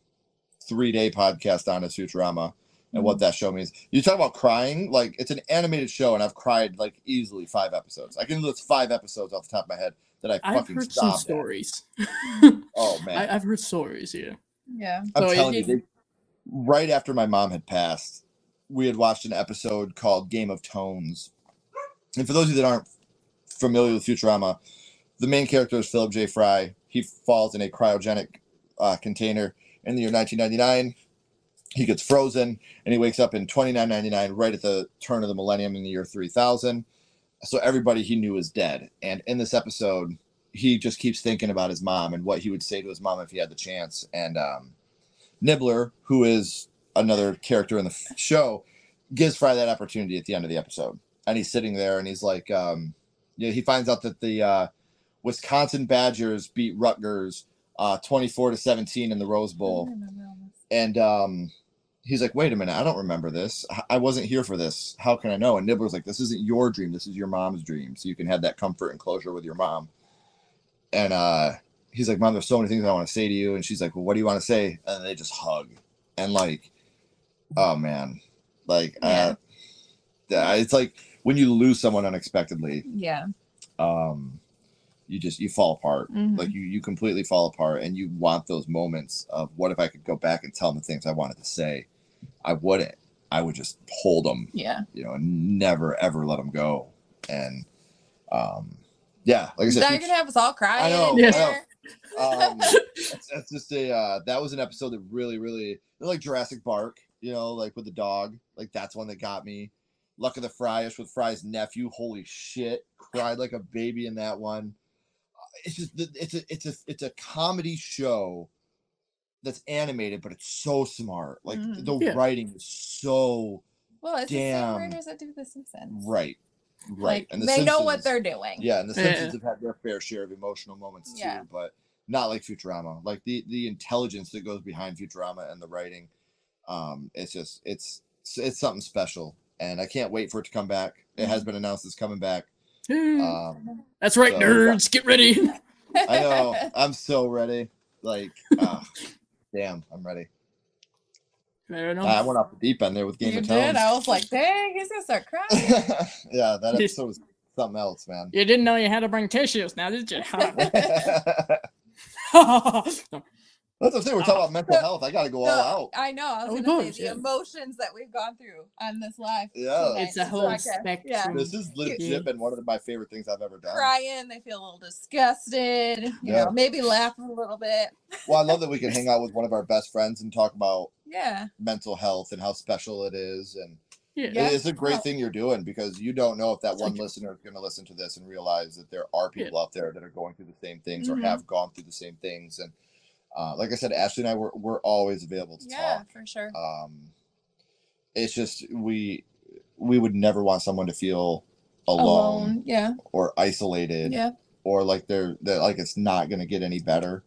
[SPEAKER 3] three day podcast on is Futurama and what that show means. You talk about crying, like it's an animated show, and I've cried like easily five episodes. I can list five episodes off the top of my head that I
[SPEAKER 1] I've
[SPEAKER 3] fucking
[SPEAKER 1] heard some
[SPEAKER 3] at.
[SPEAKER 1] stories.
[SPEAKER 3] Oh man,
[SPEAKER 1] I, I've heard stories, yeah.
[SPEAKER 2] Yeah.
[SPEAKER 3] I'm
[SPEAKER 1] So it-
[SPEAKER 3] telling you, they, right after my mom had passed, we had watched an episode called Game of Tones. And for those of you that aren't familiar with Futurama, the main character is Philip J. Fry. He falls in a cryogenic uh, container in the year 1999. He gets frozen and he wakes up in 2999 right at the turn of the millennium in the year 3000. So everybody he knew is dead. And in this episode, he just keeps thinking about his mom and what he would say to his mom if he had the chance. And um, Nibbler, who is another character in the show, gives Fry that opportunity at the end of the episode. And he's sitting there and he's like, um, yeah, he finds out that the uh, Wisconsin Badgers beat Rutgers uh, 24 to 17 in the Rose Bowl. And um, he's like, wait a minute, I don't remember this. I wasn't here for this. How can I know? And Nibbler's like, this isn't your dream. This is your mom's dream. So you can have that comfort and closure with your mom. And uh, he's like, Mom, there's so many things I want to say to you. And she's like, Well, what do you want to say? And they just hug. And like, oh man, like, uh, yeah, it's like when you lose someone unexpectedly,
[SPEAKER 2] Yeah.
[SPEAKER 3] um, you just you fall apart.
[SPEAKER 2] Mhm.
[SPEAKER 3] Like you you completely fall apart, and you want those moments of what if I could go back and tell them the things I wanted to say. I wouldn't. I would just hold them
[SPEAKER 2] Yeah.
[SPEAKER 3] you know, and never ever let them go. And um, yeah, like I said,
[SPEAKER 2] you're gonna have us all crying.
[SPEAKER 3] know,
[SPEAKER 2] in
[SPEAKER 3] I
[SPEAKER 2] here.
[SPEAKER 3] um, that's, that's just a uh, that was an episode that really, really like Jurassic Bark, you know, like with the dog, like that's one that got me. Luck of the Fryish with Fry's nephew, holy shit, cried like a baby in that one. It's just it's a it's a it's a comedy show that's animated, but it's so smart. Like
[SPEAKER 2] Mhm.
[SPEAKER 3] the
[SPEAKER 1] Yeah.
[SPEAKER 3] writing is so
[SPEAKER 2] Well, it's the
[SPEAKER 3] Damn.
[SPEAKER 2] same writers that do The Simpsons.
[SPEAKER 3] right, right,
[SPEAKER 2] Like, they know what they're doing.
[SPEAKER 3] yeah, and the
[SPEAKER 1] Yeah.
[SPEAKER 3] Simpsons have had their fair share of emotional moments
[SPEAKER 2] Yeah.
[SPEAKER 3] too, but not like Futurama. Like the the intelligence that goes behind Futurama and the writing, um, it's just it's it's something special, and I can't wait for it to come back. It
[SPEAKER 2] Mm-hmm.
[SPEAKER 3] has been announced it's coming back. Um,
[SPEAKER 1] That's right,
[SPEAKER 3] so-
[SPEAKER 1] nerds. Get ready.
[SPEAKER 3] I know I'm so ready. Like, ah, damn, I'm ready.
[SPEAKER 1] Fair.
[SPEAKER 3] I went off the deep end there with Game
[SPEAKER 2] you
[SPEAKER 3] of
[SPEAKER 2] did.
[SPEAKER 3] Tones.
[SPEAKER 2] I was like, dang, he's gonna start crying.
[SPEAKER 3] yeah, that episode was something else, man.
[SPEAKER 1] You didn't know you had to bring tissues now, did you?
[SPEAKER 3] That's what I'm saying. We're talking about mental
[SPEAKER 2] So-
[SPEAKER 3] health. I got to go all out.
[SPEAKER 2] I know. I was
[SPEAKER 1] Oh,
[SPEAKER 2] gonna
[SPEAKER 1] gosh,
[SPEAKER 2] say the
[SPEAKER 1] yeah.
[SPEAKER 2] emotions that we've gone through on this live.
[SPEAKER 3] Yeah.
[SPEAKER 2] tonight,
[SPEAKER 1] It's a
[SPEAKER 2] this
[SPEAKER 1] whole
[SPEAKER 2] podcast. Yeah.
[SPEAKER 1] spectrum.
[SPEAKER 3] This is legit been one of my favorite things I've ever done.
[SPEAKER 2] Crying, they feel a little disgusted, you
[SPEAKER 3] Yeah.
[SPEAKER 2] know, maybe laugh a little bit.
[SPEAKER 3] Well, I love that we can hang out with one of our best friends and talk about
[SPEAKER 2] Yeah.
[SPEAKER 3] mental health and how special it is. And
[SPEAKER 1] Yeah.
[SPEAKER 2] Yeah.
[SPEAKER 3] it's a great
[SPEAKER 2] Well-
[SPEAKER 3] thing you're doing because you don't know if that one listener is going to listen to this and realize that there are people out there that are going through the same things
[SPEAKER 2] Mhm.
[SPEAKER 3] or have gone through the same things. And uh, like I said, Ashley and I, we're, we're always available to
[SPEAKER 2] Yeah,
[SPEAKER 3] talk.
[SPEAKER 2] for sure.
[SPEAKER 3] Um, it's just we we would never want someone to feel alone,
[SPEAKER 2] Yeah.
[SPEAKER 3] or isolated
[SPEAKER 2] Yeah.
[SPEAKER 3] or like they're, they're like it's not going to get any better.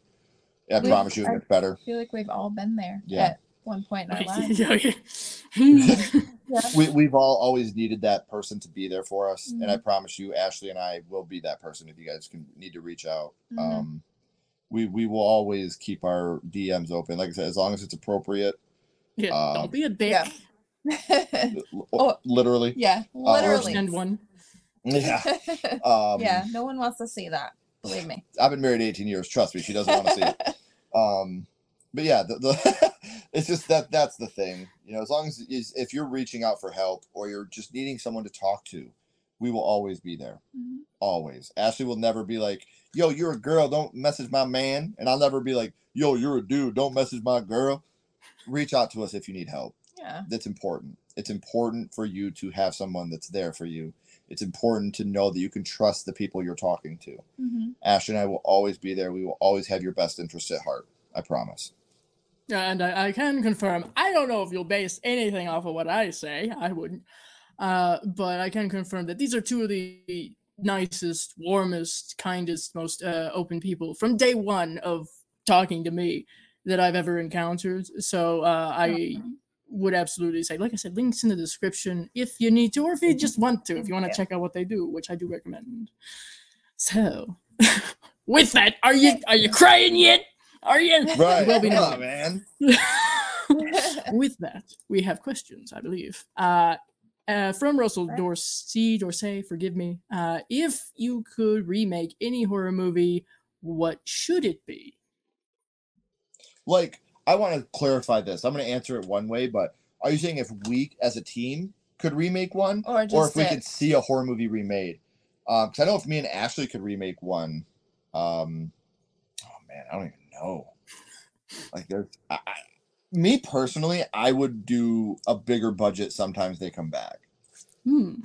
[SPEAKER 3] I
[SPEAKER 2] We-
[SPEAKER 3] promise you, it gets better.
[SPEAKER 2] I feel like we've all been there
[SPEAKER 3] Yeah.
[SPEAKER 2] at one point in our lives.
[SPEAKER 1] Yeah, yeah.
[SPEAKER 2] Yeah.
[SPEAKER 3] we, we've all always needed that person to be there for us and
[SPEAKER 2] Mm-hmm.
[SPEAKER 3] i promise you ashley and i will be that person if you guys can need to reach out
[SPEAKER 2] Mhm.
[SPEAKER 3] um we we will always keep our dms open like i said as long as it's appropriate
[SPEAKER 1] yeah.
[SPEAKER 3] Um,
[SPEAKER 1] Don't be a dick.
[SPEAKER 2] Yeah. Oh.
[SPEAKER 3] literally
[SPEAKER 2] yeah.
[SPEAKER 3] Or
[SPEAKER 1] Or
[SPEAKER 2] Literally.
[SPEAKER 1] send one.
[SPEAKER 3] yeah um
[SPEAKER 2] yeah. No one wants to see that. Believe me.
[SPEAKER 3] i've been married 18 years trust me she doesn't want to see it um but yeah the, the it's just that that's the thing you know as long as is if you're reaching out for help or you're just needing someone to talk to we will always be there
[SPEAKER 2] Mhm.
[SPEAKER 3] always ashley will never be like yo you're a girl don't message my man and i'll never be like yo you're a dude don't message my girl reach out to us if you need help
[SPEAKER 2] Yeah.
[SPEAKER 3] that's important it's important for you to have someone that's there for you it's important to know that you can trust the people you're talking to
[SPEAKER 2] hmm
[SPEAKER 3] ashley and i will always be there we will always have your best interest at heart i promise
[SPEAKER 1] Yeah, and I, I can confirm. I don't know if you'll base anything off of what I say. I wouldn't. Uh, but I can confirm that these are two of the nicest, warmest, kindest, most uh, open people from day one of talking to me that I've ever encountered. So uh, I would absolutely say, like I said, links in the description if you need to, or if you just want to, if you want to check out what they do, which I do recommend. So, with that, are you are you crying yet? Are you?
[SPEAKER 3] Right.
[SPEAKER 1] Will be
[SPEAKER 3] Come on, man.
[SPEAKER 1] with that, we have questions, I believe. Uh, uh, from Russell Dorsey, Dorsey, forgive me. Uh, if you could remake any horror movie, what should it be?
[SPEAKER 3] Like, I want to clarify this. I'm going to answer it one way, but are you saying if we as a team could remake one,
[SPEAKER 2] Or
[SPEAKER 3] or
[SPEAKER 2] just
[SPEAKER 3] if we could see a horror movie remade? Because I know if me and Ashley could remake one, um, oh man, I don't even know. Like, there's, I, I, me personally, I would do a bigger budget. Sometimes they come back.
[SPEAKER 1] Hmm.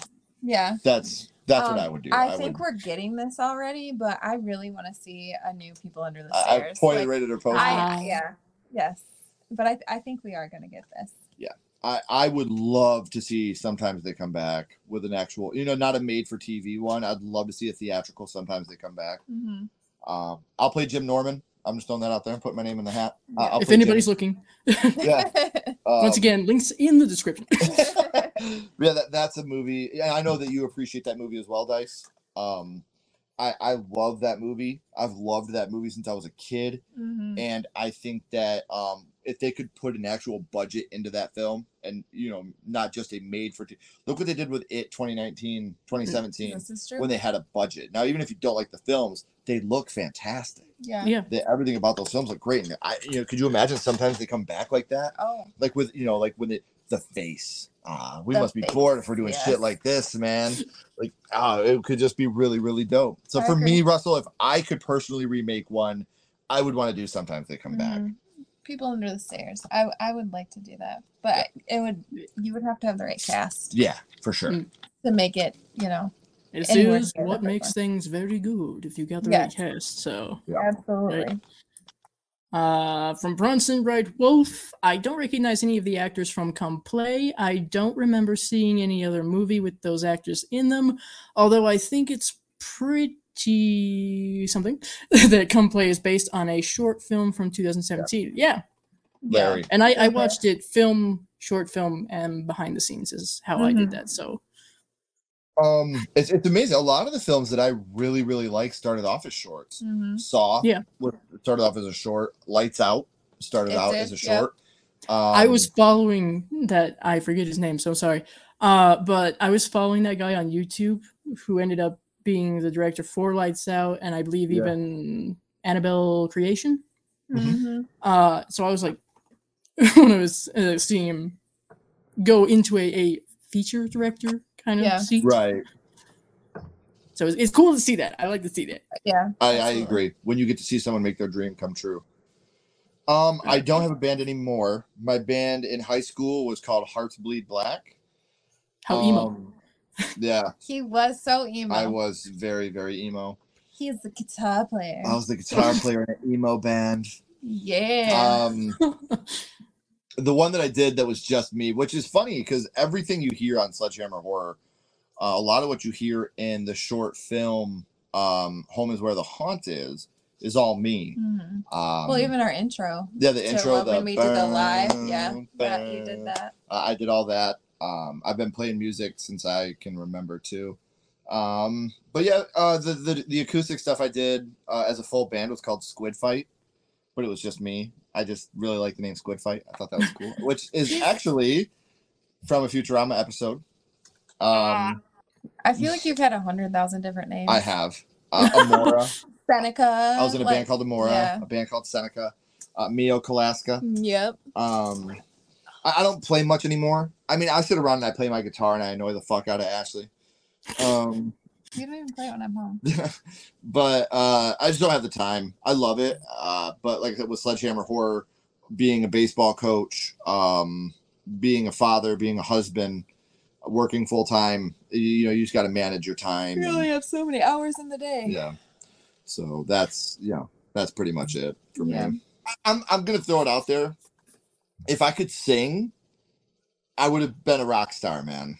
[SPEAKER 2] Yeah.
[SPEAKER 3] That's that's
[SPEAKER 2] Um,
[SPEAKER 3] what I would do.
[SPEAKER 2] I,
[SPEAKER 3] I,
[SPEAKER 2] think
[SPEAKER 3] would.
[SPEAKER 2] we're getting this already, but I really want to see a new People Under the
[SPEAKER 3] I, I
[SPEAKER 2] Stairs.
[SPEAKER 3] pointed
[SPEAKER 2] Like,
[SPEAKER 3] right at her poster.
[SPEAKER 2] I, yeah. Yes. But I, I think we are going to get this. Yeah.
[SPEAKER 3] I, I would love to see sometimes they come back with an actual, you know, not a made for TV one. I'd love to see a theatrical. Sometimes they come back.
[SPEAKER 2] Mm-hmm.
[SPEAKER 3] Um, I'll play Jim Norman. I'm just throwing that out there and put my name in the hat. Uh,
[SPEAKER 1] if anybody's looking,
[SPEAKER 3] yeah.
[SPEAKER 1] once
[SPEAKER 3] um,
[SPEAKER 1] again, links in the description.
[SPEAKER 3] yeah, that, that's a movie. Yeah, I know that you appreciate that movie as well, Dice. Um, I I love that movie. I've loved that movie since I was a kid,
[SPEAKER 2] hmm
[SPEAKER 3] and I think that um, if they could put an actual budget into that film, and you know, not just a made for t- look what they did with it 2019, 2017,
[SPEAKER 2] This is true.
[SPEAKER 3] when they had a budget. Now, even if you don't like the films, they look fantastic.
[SPEAKER 2] yeah.
[SPEAKER 1] yeah.
[SPEAKER 3] They, everything about those films look great. And I, you know, could you imagine sometimes they come back like that?
[SPEAKER 2] Oh,
[SPEAKER 3] like with you know like when it the face ah we
[SPEAKER 2] The
[SPEAKER 3] must be
[SPEAKER 2] face,
[SPEAKER 3] bored if we're doing
[SPEAKER 2] yes.
[SPEAKER 3] shit like this man like ah it could just be really really dope so
[SPEAKER 2] I
[SPEAKER 3] for me russell if i could personally remake one i would want to do sometimes they come back
[SPEAKER 2] mhm. People Under the Stairs. I, I would like to do that, but it would you would have to have the right cast
[SPEAKER 3] yeah for sure
[SPEAKER 1] Mm.
[SPEAKER 2] to make it. You know,
[SPEAKER 1] This
[SPEAKER 2] Anywhere
[SPEAKER 1] is what makes
[SPEAKER 2] from.
[SPEAKER 1] things very good if you got the
[SPEAKER 2] Yes.
[SPEAKER 1] right cast. So,
[SPEAKER 3] Yeah.
[SPEAKER 2] absolutely.
[SPEAKER 1] Uh, from Bronson Bright Wolf, I don't recognize any of the actors from Come Play. I don't remember seeing any other movie with those actors in them, although I think it's pretty something that Come Play is based on a short film from 2017. Yeah.
[SPEAKER 3] larry
[SPEAKER 1] And I, I watched it film, short film, and behind the scenes is how I did
[SPEAKER 2] Mhm.
[SPEAKER 1] that. So,
[SPEAKER 3] um it's, it's amazing a lot of the films that i really really like started off as shorts
[SPEAKER 2] hmm
[SPEAKER 3] saw
[SPEAKER 1] Yeah.
[SPEAKER 3] started off as a short lights out started
[SPEAKER 2] It
[SPEAKER 3] out
[SPEAKER 2] did,
[SPEAKER 3] as a
[SPEAKER 2] yep.
[SPEAKER 3] short um,
[SPEAKER 1] I was following that. I forget his name, so sorry. Uh, but I was following that guy on YouTube who ended up being the director for Lights Out, and I believe
[SPEAKER 3] Yeah.
[SPEAKER 1] even Annabelle Creation.
[SPEAKER 2] hmm
[SPEAKER 1] Uh, so I was like, when I was uh, seeing him go into a, a feature director kind of
[SPEAKER 2] Yeah.
[SPEAKER 1] seat.
[SPEAKER 3] right
[SPEAKER 1] So it's, it's cool to see that. I like to see that.
[SPEAKER 2] Yeah.
[SPEAKER 3] I, I agree. When you get to see someone make their dream come true. Um, I don't have a band anymore. My band in high school was called Hearts Bleed Black.
[SPEAKER 1] How emo.
[SPEAKER 3] Um, yeah,
[SPEAKER 2] He was so emo.
[SPEAKER 3] I was very, very emo.
[SPEAKER 2] He is the guitar player.
[SPEAKER 3] I was the guitar player in an emo band.
[SPEAKER 2] yeah.
[SPEAKER 3] Um, the one that I did that was just me, which is funny because everything you hear on Sledgehammer Horror, uh, a lot of what you hear in the short film um, "Home Is Where the Haunt Is" is all me.
[SPEAKER 2] Mhm.
[SPEAKER 3] Um,
[SPEAKER 2] well, even our intro.
[SPEAKER 3] yeah, the intro, the
[SPEAKER 2] when we did the live, yeah, that you did that.
[SPEAKER 3] Uh, I did all that. Um, I've been playing music since I can remember too. Um, but yeah, uh, the, the the acoustic stuff I did uh, as a full band was called Squid Fight, but it was just me. I just really like the name Squid Fight. I thought that was cool, which is actually from a Futurama episode. Um,
[SPEAKER 2] I feel like you've had a hundred thousand different names.
[SPEAKER 3] I have uh, Amora.
[SPEAKER 2] Seneca.
[SPEAKER 3] I was in a
[SPEAKER 2] like-
[SPEAKER 3] band called Amora,
[SPEAKER 2] yeah.
[SPEAKER 3] a band called Seneca, uh, Mio Kalaska.
[SPEAKER 2] Yep.
[SPEAKER 3] Um, I, I don't play much anymore. I mean, I sit around and I play my guitar and I annoy the fuck out of Ashley. Um,
[SPEAKER 2] You don't even play it when I'm home.
[SPEAKER 3] but uh, I just don't have the time. I love it, uh, but like I said, with Sledgehammer Horror, being a baseball coach, um, being a father, being a husband, working full time, you, you know, you just got to manage your time.
[SPEAKER 2] You only have so many hours in the day.
[SPEAKER 3] yeah. So that's you know that's pretty much it for
[SPEAKER 2] Yeah.
[SPEAKER 3] me. I'm I'm gonna throw it out there. If I could sing, I would have been a rock star, man.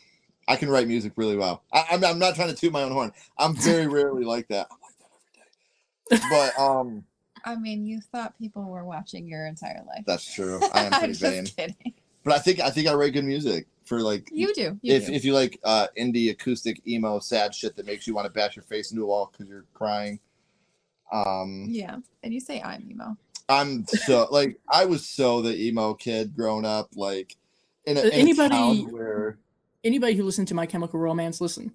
[SPEAKER 3] I can write music really well. I, I'm I'm not trying to toot my own horn. I'm very rarely like that. I'm like that every day. But um,
[SPEAKER 2] I mean, you thought people were watching your entire life.
[SPEAKER 3] that's true. I am
[SPEAKER 2] I'm
[SPEAKER 3] pretty
[SPEAKER 2] just
[SPEAKER 3] vain.
[SPEAKER 2] kidding.
[SPEAKER 3] But I think I think I write good music for like
[SPEAKER 2] You do. You
[SPEAKER 3] if
[SPEAKER 2] do.
[SPEAKER 3] if you like uh indie acoustic emo sad shit that makes you want to bash your face into a wall because you're crying. Um,
[SPEAKER 2] yeah, and you say I'm emo.
[SPEAKER 3] I'm so like I was so the emo kid growing up, like in a, in a
[SPEAKER 1] anybody-
[SPEAKER 3] town where
[SPEAKER 1] Anybody who listened to My Chemical Romance, listen.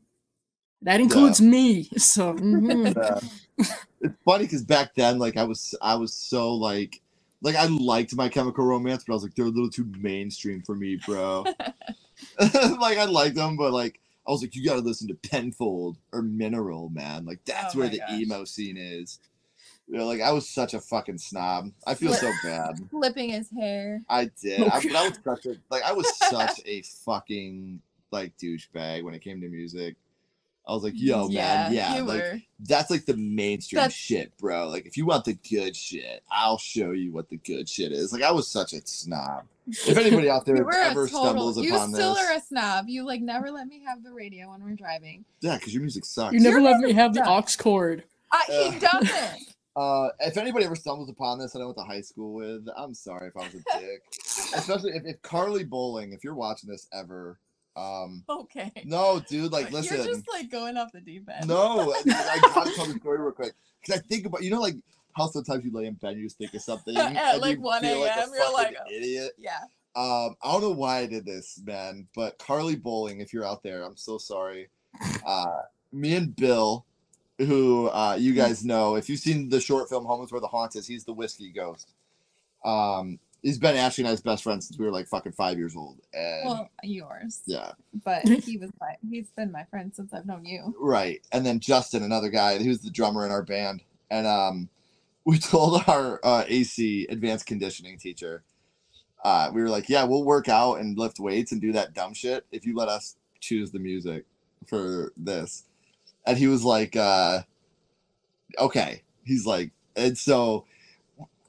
[SPEAKER 1] That includes me. So mhm.
[SPEAKER 3] Yeah. it's funny because back then, like I was, I was so like, like I liked My Chemical Romance, but I was like, they're a little too mainstream for me, bro. like I liked them, but like I was like, you got to listen to Penfold or Mineral, man. Like that's
[SPEAKER 2] Oh
[SPEAKER 3] where the
[SPEAKER 2] gosh.
[SPEAKER 3] emo scene is. You know, like I was such a fucking snob. I feel so bad.
[SPEAKER 2] Flipping his hair.
[SPEAKER 3] I did.
[SPEAKER 1] Oh,
[SPEAKER 3] I, I was such a like I was such a fucking like douchebag when it came to music. I was like, yo, man, yeah,
[SPEAKER 2] you
[SPEAKER 3] like
[SPEAKER 2] were.
[SPEAKER 3] that's like the mainstream
[SPEAKER 2] That's-
[SPEAKER 3] shit, bro. Like if you want the good shit, I'll show you what the good shit is. Like I was such a snob. If anybody out there
[SPEAKER 2] You were a
[SPEAKER 3] ever
[SPEAKER 2] total.
[SPEAKER 3] stumbles
[SPEAKER 2] You still
[SPEAKER 3] this,
[SPEAKER 2] are a snob. You like never let me have the radio when we're driving.
[SPEAKER 3] yeah, because your music sucks.
[SPEAKER 1] you never
[SPEAKER 2] You're
[SPEAKER 1] let me have the
[SPEAKER 2] suck.
[SPEAKER 1] aux cord.
[SPEAKER 3] Uh,
[SPEAKER 2] he doesn't.
[SPEAKER 3] Uh, if anybody ever stumbles upon this, and I went to high school with, I'm sorry if I was a dick. Especially if, if Carly Bowling, if you're watching this ever, um,
[SPEAKER 2] Okay.
[SPEAKER 3] no, dude, like listen,
[SPEAKER 2] You're just like going off the deep end.
[SPEAKER 3] No, I, I gotta tell the story real quick because I think about you know like how sometimes you lay in bed and you just think of something
[SPEAKER 2] At, like, 1
[SPEAKER 3] feel like
[SPEAKER 2] a.m., you're like,
[SPEAKER 3] fucking idiot.
[SPEAKER 2] Yeah.
[SPEAKER 3] Um, I don't know why I did this, man, but Carly Bowling, if you're out there, I'm so sorry. Uh, me and Bill, who uh, you guys know, if you've seen the short film "Home is Where the Haunt Is," he's the whiskey ghost. Um, he's been Ashley and I's best friend since we were like fucking five years old, and
[SPEAKER 2] Well, yours.
[SPEAKER 3] yeah.
[SPEAKER 2] But he was my. He's been my friend since I've known you.
[SPEAKER 3] Right. And then Justin, another guy, he was the drummer in our band. And um, we told our uh, AC advanced conditioning teacher, uh, we were like, yeah, we'll work out and lift weights and do that dumb shit if you let us choose the music for this. And he was like, uh, okay. He's like, and so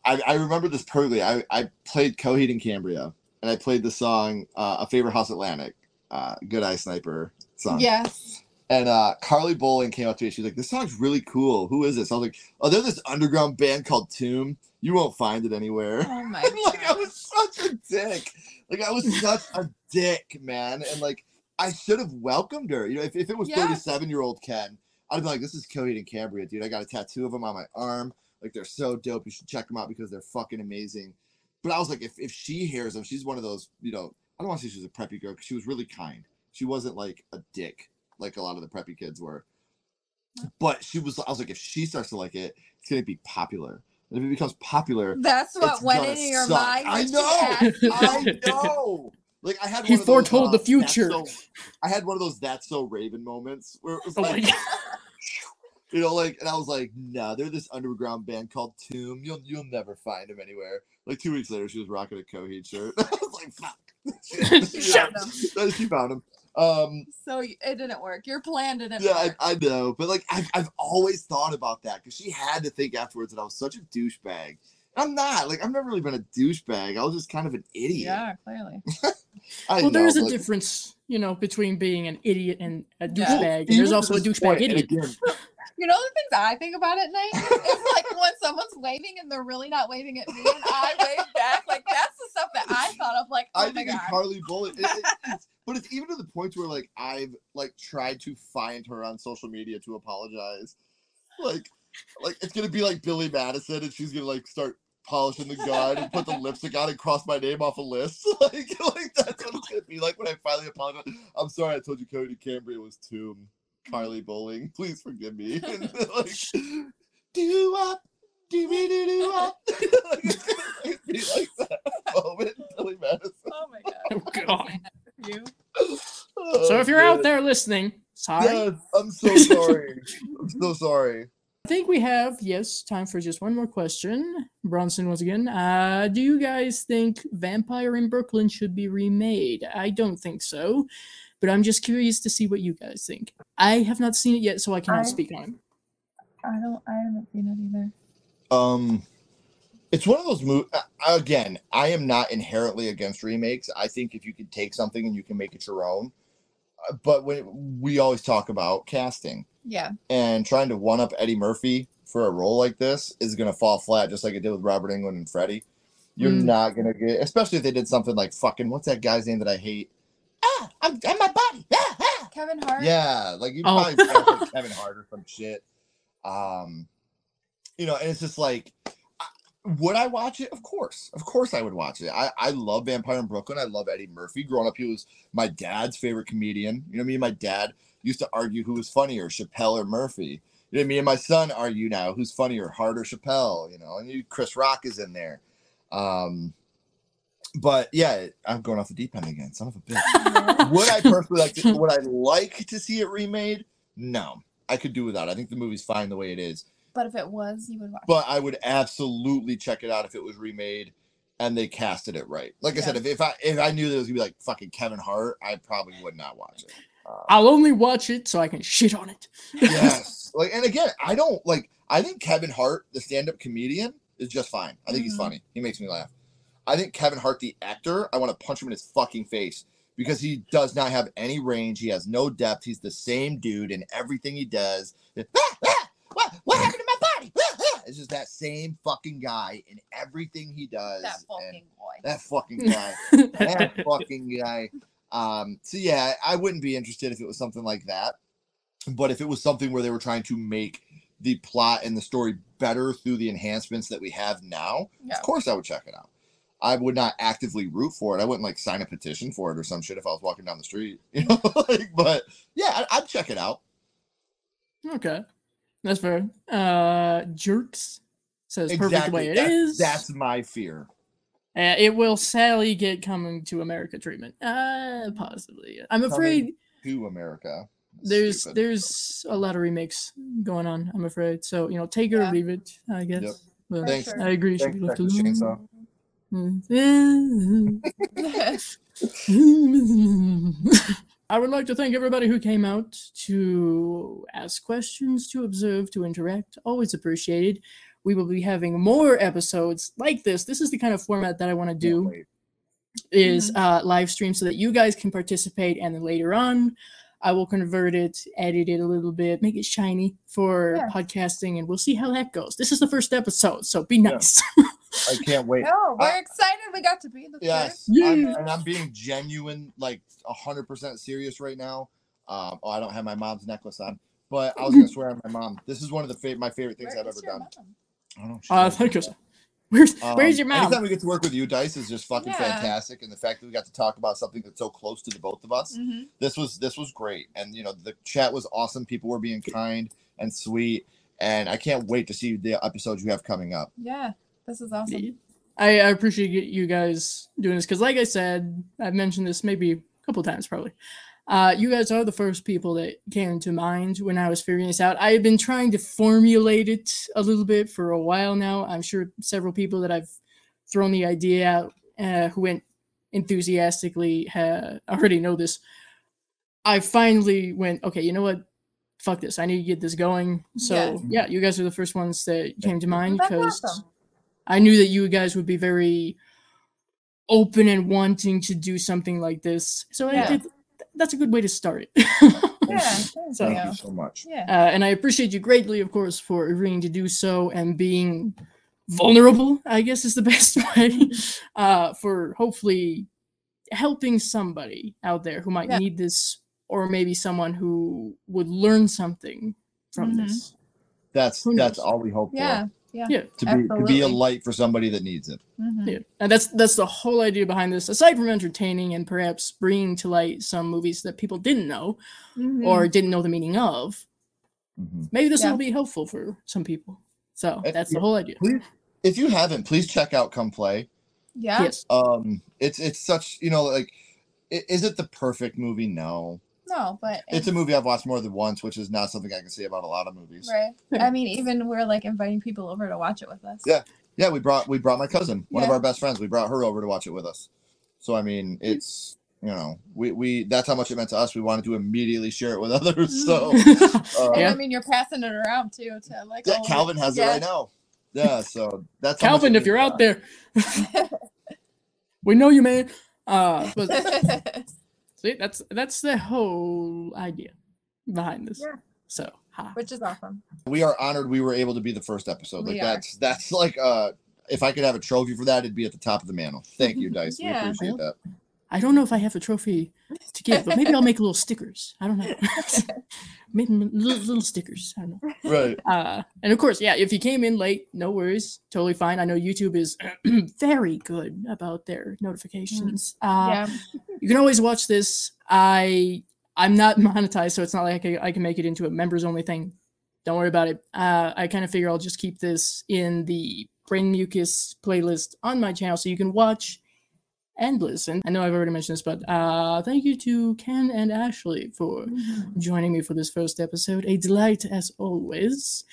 [SPEAKER 3] I, I remember this perfectly. I, I played Coheed and Cambria and I played the song uh, A Favorite House Atlantic, uh, Good Eye Sniper song.
[SPEAKER 2] Yes.
[SPEAKER 3] And uh, Carly Bowling came up to me. She's like, "This song's really cool. Who is this?" I was like, "Oh, they're this underground band called Tomb. You won't find it anywhere."
[SPEAKER 2] Oh my
[SPEAKER 3] like I was such a dick. Like I was such a dick, man. And like I should have welcomed her. You know, if, if it was
[SPEAKER 2] Yeah.
[SPEAKER 3] 37 year old Ken, I'd be like, "This is Coheed and Cambria, dude. I got a tattoo of them on my arm. Like they're so dope. You should check them out because they're fucking amazing." But I was like, if if she hears them, she's one of those. You know, I don't want to say she's a preppy girl because she was really kind. She wasn't like a dick like a lot of the preppy kids were. But she was. I was like, if she starts to like it, it's gonna be popular. And if it becomes popular,
[SPEAKER 2] That's what
[SPEAKER 3] it's
[SPEAKER 2] went
[SPEAKER 3] gonna
[SPEAKER 2] into your
[SPEAKER 3] suck.
[SPEAKER 2] mind.
[SPEAKER 3] I know. I know. Like I had.
[SPEAKER 1] He
[SPEAKER 3] one of those,
[SPEAKER 1] foretold
[SPEAKER 3] uh,
[SPEAKER 1] the future.
[SPEAKER 3] So- I had one of those "That's So Raven" moments where it was
[SPEAKER 1] Oh my
[SPEAKER 3] like,
[SPEAKER 1] God.
[SPEAKER 3] You know, like, and I was like, "No, they're this underground band called Tomb. You'll you'll never find them anywhere." Like two weeks later, she was rocking a Coheed shirt. I was like, "Fuck."
[SPEAKER 2] She
[SPEAKER 3] Yeah,
[SPEAKER 2] found them.
[SPEAKER 3] she found him. Um,
[SPEAKER 2] So it didn't work. Your plan didn't
[SPEAKER 3] yeah, I,
[SPEAKER 2] work.
[SPEAKER 3] I know, but like I've, I've always thought about that because she had to think afterwards that I was such a douchebag. I'm not like I've never really been a douchebag. I was just kind of an idiot.
[SPEAKER 2] yeah, clearly.
[SPEAKER 3] I
[SPEAKER 1] well,
[SPEAKER 3] know,
[SPEAKER 1] there's a
[SPEAKER 3] like,
[SPEAKER 1] difference, you know, between being an idiot and a
[SPEAKER 2] Yeah.
[SPEAKER 1] douchebag. And there's also a douchebag
[SPEAKER 3] point,
[SPEAKER 1] idiot.
[SPEAKER 3] again,
[SPEAKER 2] You know the things I think about at night? It's like when someone's waving and they're really not waving at me and I wave back. Like that's the stuff that I thought of. Like, oh
[SPEAKER 3] I
[SPEAKER 2] my
[SPEAKER 3] think
[SPEAKER 2] god.
[SPEAKER 3] Carly Bullet, it, it, it's, but it's even to the point where like I've like tried to find her on social media to apologize. Like, like it's gonna be like Billy Madison, and she's gonna like start polishing the gun and put the lipstick on and cross my name off a list. like, like that's what it's gonna be like when I finally apologize. I'm sorry, I told you Coheed Cambria was Tomb. Carly Bowling, please forgive me. And, like, do up, do me do do up. like, it's gonna be like that moment, Billy Madison.
[SPEAKER 2] Oh my god.
[SPEAKER 1] Oh, God.
[SPEAKER 2] with you.
[SPEAKER 1] So if you're out there listening, sorry.
[SPEAKER 3] yes, I'm so sorry. I'm so sorry.
[SPEAKER 1] I think we have, yes, time for just one more question. Bronson, once again. Uh, do you guys think Vampire in Brooklyn should be remade? I don't think so, but I'm just curious to see what you guys think. I have not seen it yet, so I cannot
[SPEAKER 2] I-
[SPEAKER 1] speak on it.
[SPEAKER 2] I don't I haven't seen it either.
[SPEAKER 3] Um, it's one of those movies. Again, I am not inherently against remakes. I think if you can take something and you can make it your own, but when we always talk about casting
[SPEAKER 2] Yeah.
[SPEAKER 3] and trying to one up Eddie Murphy for a role like this is going to fall flat, just like it did with Robert Englund and Freddie. You're
[SPEAKER 1] Mm.
[SPEAKER 3] not going to get, especially if they did something like fucking what's that guy's name that I hate? Ah, I'm, I'm my body. Ah, ah.
[SPEAKER 2] Kevin Hart.
[SPEAKER 3] Yeah, like you
[SPEAKER 1] Oh.
[SPEAKER 3] probably like, Kevin Hart or some shit. Um, you know, and it's just like, would I watch it? Of course, of course, I would watch it. I I love Vampire in Brooklyn. I love Eddie Murphy. Growing up, he was my dad's favorite comedian. You know, me and my dad used to argue who was funnier, Chappelle or Murphy. You know, me and my son argue now who's funnier, Hart or Chappelle. You know, and you, Chris Rock is in there. Um, but yeah, I'm going off the deep end again. Son of a bitch would I personally like to, would I like to see it remade? No. I could do without. I think the movie's fine the way it is.
[SPEAKER 2] But if it was, you would watch.
[SPEAKER 3] But I would absolutely check it out if it was remade and they casted it right. Like I said, if, if I if I knew that it was gonna be like fucking Kevin Hart, I probably would not watch it. Uh,
[SPEAKER 1] I'll only watch it so I can shit on it.
[SPEAKER 3] yes. Like and again, I don't like I think Kevin Hart, the stand-up comedian, is just fine. I think he's
[SPEAKER 2] Mhm.
[SPEAKER 3] funny. He makes me laugh. I think Kevin Hart, the actor, I want to punch him in his fucking face because he does not have any range. He has no depth. He's the same dude in everything he does. Ah, ah, what, what happened to my body? Ah, ah. It's just that same fucking guy in everything he does.
[SPEAKER 2] that fucking boy.
[SPEAKER 3] that fucking guy. that fucking guy. Um, so yeah, I wouldn't be interested if it was something like that. But if it was something where they were trying to make the plot and the story better through the enhancements that we have now,
[SPEAKER 2] Yeah.
[SPEAKER 3] of course I would check it out. I would not actively root for it. I wouldn't like sign a petition for it or some shit if I was walking down the street, you know. like, but yeah, I, I'd check it out.
[SPEAKER 1] okay, that's fair. Uh, Jerks says perfect the way it is.
[SPEAKER 3] That's, that's my fear.
[SPEAKER 1] Uh, it will sadly get coming to America treatment. Uh, possibly. I'm afraid
[SPEAKER 3] To America.
[SPEAKER 1] there's
[SPEAKER 3] Stupid.
[SPEAKER 1] there's a lot of remakes going on. I'm afraid. So you know, take it
[SPEAKER 2] Yeah.
[SPEAKER 1] or leave it. I guess.
[SPEAKER 3] Yep.
[SPEAKER 1] But
[SPEAKER 3] Thanks.
[SPEAKER 1] I agree. Should be left
[SPEAKER 3] Texas
[SPEAKER 1] alone.
[SPEAKER 3] Chainsaw.
[SPEAKER 1] I would like to thank everybody who came out to ask questions, to observe, to interact. Always appreciated. We will be having more episodes like this. This is the kind of format that I want to do
[SPEAKER 3] Can't wait.
[SPEAKER 1] is uh, live stream so that you guys can participate and then later on I will convert it, edit it a little bit, make it shiny for
[SPEAKER 2] Yeah.
[SPEAKER 1] podcasting, and we'll see how that goes. This is the first episode, so be
[SPEAKER 3] Yeah.
[SPEAKER 1] nice.
[SPEAKER 3] I can't wait.
[SPEAKER 2] no, we're
[SPEAKER 3] I-
[SPEAKER 2] excited. We got to be the
[SPEAKER 3] Yes,
[SPEAKER 1] Yeah.
[SPEAKER 3] I'm, and I'm being genuine, like hundred percent serious right now. Um, oh, I don't have my mom's necklace on, but I was gonna swear on my mom. This is one of the fa- my favorite things
[SPEAKER 2] Where
[SPEAKER 3] I've ever done.
[SPEAKER 2] mom?
[SPEAKER 3] I don't know. she's
[SPEAKER 1] uh,
[SPEAKER 3] over
[SPEAKER 1] thank you. Where's
[SPEAKER 3] Um,
[SPEAKER 1] Where's your mom?
[SPEAKER 3] Anytime we get to work with you, Dice, is just fucking
[SPEAKER 2] Yeah.
[SPEAKER 3] fantastic, and the fact that we got to talk about something that's so close to the both of us.
[SPEAKER 2] Mhm.
[SPEAKER 3] This was this was great, and you know the chat was awesome. People were being kind and sweet, and I can't wait to see the episodes you have coming up.
[SPEAKER 2] Yeah, this is awesome.
[SPEAKER 1] I, I appreciate you guys doing this because, like I said, I've mentioned this maybe a couple times probably. Uh, you guys are the first people that came to mind when I was figuring this out. I have been trying to formulate it a little bit for a while now. I'm sure several people that I've thrown the idea out uh, who went enthusiastically ha- already know this. I finally went, okay, you know what? Fuck this. I need to get this going. So,
[SPEAKER 2] Yes.
[SPEAKER 1] yeah, you guys are the first ones that came to mind because.
[SPEAKER 2] awesome.
[SPEAKER 1] I knew that you guys would be very open and wanting to do something like this. So I
[SPEAKER 2] Yeah.
[SPEAKER 1] did, that's a good way to start it.
[SPEAKER 2] Yeah, thank
[SPEAKER 1] So-
[SPEAKER 3] Thank
[SPEAKER 2] you.
[SPEAKER 3] you so much.
[SPEAKER 2] Yeah.
[SPEAKER 1] uh, and I appreciate you greatly, of course, for agreeing to do so and being vulnerable, I guess is the best way, uh, for hopefully helping somebody out there who might
[SPEAKER 2] Yeah.
[SPEAKER 1] need this, or maybe someone who would learn something from
[SPEAKER 2] Mhm.
[SPEAKER 1] this.
[SPEAKER 3] That's that's all we hope
[SPEAKER 2] Yeah.
[SPEAKER 3] for.
[SPEAKER 1] Yeah.
[SPEAKER 3] To be to be a light for somebody that needs it.
[SPEAKER 2] Mhm.
[SPEAKER 1] Yeah, and that's that's the whole idea behind this. Aside from entertaining and perhaps bringing to light some movies that people didn't know
[SPEAKER 2] Mhm.
[SPEAKER 1] or didn't know the meaning of,
[SPEAKER 3] Mhm.
[SPEAKER 1] maybe this
[SPEAKER 2] Yeah.
[SPEAKER 1] will be helpful for some people. So
[SPEAKER 3] Uh,
[SPEAKER 1] that's the whole idea.
[SPEAKER 3] Please, if you haven't, please check out Come Play.
[SPEAKER 2] yeah.
[SPEAKER 1] Yes,
[SPEAKER 3] Um, it's it's such you know like, is it the perfect movie? No,
[SPEAKER 2] No, but
[SPEAKER 3] it's a movie I've watched more than once, which is not something I can say about a lot of movies.
[SPEAKER 2] right. I mean, even we're like inviting people over to watch it with us.
[SPEAKER 3] Yeah. Yeah, we brought we brought my cousin, one of our best friends. We brought her over to watch it with us. So I mean, it's you know, we we that's how much it meant to us. We wanted to immediately share it with others. So uh,
[SPEAKER 2] And
[SPEAKER 1] Yeah.
[SPEAKER 2] I mean, you're passing it around too to like.
[SPEAKER 3] yeah, Calvin has
[SPEAKER 2] yeah.
[SPEAKER 3] it right now. Yeah, so that's
[SPEAKER 1] Calvin, if you're out there, we know you, man. Uh, but See, that's that's the whole idea behind this.
[SPEAKER 2] Yeah.
[SPEAKER 1] So, ha.
[SPEAKER 2] which is awesome.
[SPEAKER 3] We are honored we were able to be the first episode. Like
[SPEAKER 2] We are.
[SPEAKER 3] that's that's like uh if I could have a trophy for that, it'd be at the top of the mantle. Thank you, Dice.
[SPEAKER 2] Yeah.
[SPEAKER 3] We appreciate that.
[SPEAKER 1] I don't know if I have a trophy to give, but maybe I'll make little stickers. I don't know. maybe little, little stickers. I don't know.
[SPEAKER 3] Right.
[SPEAKER 1] Uh, and of course, yeah, if you came in late, no worries, totally fine. I know YouTube is very good about their notifications. Uh,
[SPEAKER 2] yeah.
[SPEAKER 1] You can always watch this. I I'm not monetized, so it's not like I, I can make it into a members only thing. Don't worry about it. Uh, I kind of figure I'll just keep this in the Brain Mucus playlist on my channel, so you can watch and listen. I know I've already mentioned this, but uh, thank you to Ken and Ashley for joining me for this first episode. A delight as always.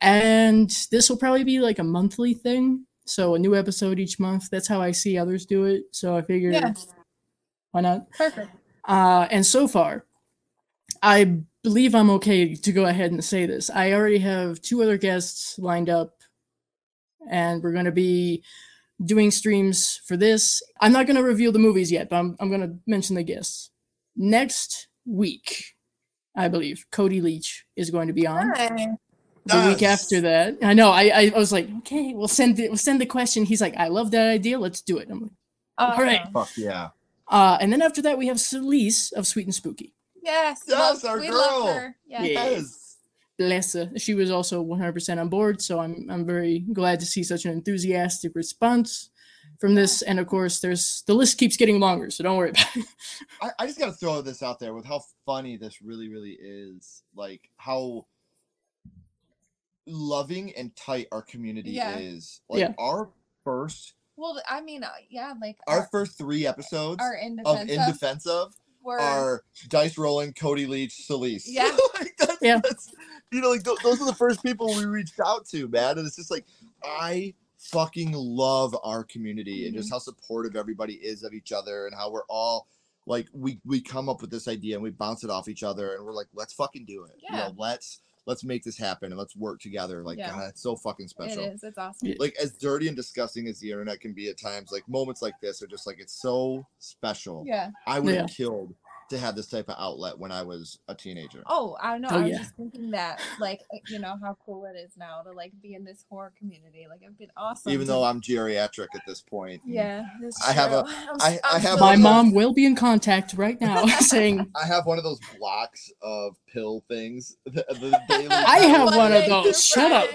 [SPEAKER 1] And this will probably be like a monthly thing. So a new episode each month. That's how I see others do it. So I figured
[SPEAKER 2] Yeah.
[SPEAKER 1] why not?
[SPEAKER 2] Perfect.
[SPEAKER 1] Uh, and so far, I believe I'm okay to go ahead and say this. I already have two other guests lined up, and we're going to be doing streams for this. I'm not going to reveal the movies yet, but I'm, I'm going to mention the guests. Next week, I believe Cody Leach is going to be on.
[SPEAKER 2] Hi.
[SPEAKER 1] The week after that, I know. I, I was like, okay, we'll send it. We'll send the question. He's like, I love that idea. Let's do it. I'm like, All right.
[SPEAKER 3] Fuck yeah.
[SPEAKER 1] uh, and then after that, we have Celise of Sweet and Spooky.
[SPEAKER 2] Yes.
[SPEAKER 3] Yes,
[SPEAKER 2] love-
[SPEAKER 3] our
[SPEAKER 2] we
[SPEAKER 3] girl.
[SPEAKER 2] love her.
[SPEAKER 1] Yeah.
[SPEAKER 2] Yes.
[SPEAKER 1] Bless her. She was also 100% on board, so I'm I'm very glad to see such an enthusiastic response from this. And of course, there's the list keeps getting longer, so don't worry about it.
[SPEAKER 3] I, I just gotta throw this out there with how funny this really, really is. Like how loving and tight our community
[SPEAKER 2] Yeah.
[SPEAKER 3] is. Like
[SPEAKER 1] Yeah.
[SPEAKER 3] our first
[SPEAKER 2] Well, I mean, uh, yeah, like
[SPEAKER 3] our
[SPEAKER 2] our,
[SPEAKER 3] first three episodes
[SPEAKER 2] our in
[SPEAKER 3] of
[SPEAKER 2] defense
[SPEAKER 3] In
[SPEAKER 2] of
[SPEAKER 3] Defense of
[SPEAKER 2] were
[SPEAKER 3] are Dice Rollen, Cody Leach, Celise.
[SPEAKER 2] Yeah.
[SPEAKER 3] like that's,
[SPEAKER 1] Yeah.
[SPEAKER 3] that's you know, like th- those are the first people we reached out to, man. And it's just like I fucking love our community and just
[SPEAKER 2] Mm-hmm.
[SPEAKER 3] how supportive everybody is of each other and how we're all like we we come up with this idea and we bounce it off each other and we're like, let's fucking do it. You
[SPEAKER 2] Yeah.
[SPEAKER 3] know, let's let's make this happen and let's work together. Like
[SPEAKER 2] Yeah.
[SPEAKER 3] God, it's so fucking special
[SPEAKER 2] It is. It's awesome.
[SPEAKER 3] Like as dirty and disgusting as the internet can be at times, like moments like this are just like it's so special.
[SPEAKER 2] Yeah.
[SPEAKER 3] I would have
[SPEAKER 1] Yeah.
[SPEAKER 3] killed to have this type of outlet when I was a teenager.
[SPEAKER 2] Oh, I don't know.
[SPEAKER 1] Oh,
[SPEAKER 2] I was
[SPEAKER 1] yeah.
[SPEAKER 2] just thinking that, like, uh, you know, how cool it is now to like be in this horror community. Like, it'd been awesome.
[SPEAKER 3] Even though I'm geriatric at this point.
[SPEAKER 2] yeah, that's
[SPEAKER 3] I have a-
[SPEAKER 2] true. I'm
[SPEAKER 3] I-
[SPEAKER 2] s-
[SPEAKER 3] I
[SPEAKER 2] I'm
[SPEAKER 3] have
[SPEAKER 1] My
[SPEAKER 3] a-
[SPEAKER 2] in
[SPEAKER 1] mom will be in contact right now saying,
[SPEAKER 3] I have one of those blocks of pill things. The, the daily
[SPEAKER 1] I have one of
[SPEAKER 2] Monday through
[SPEAKER 1] those. Shut up.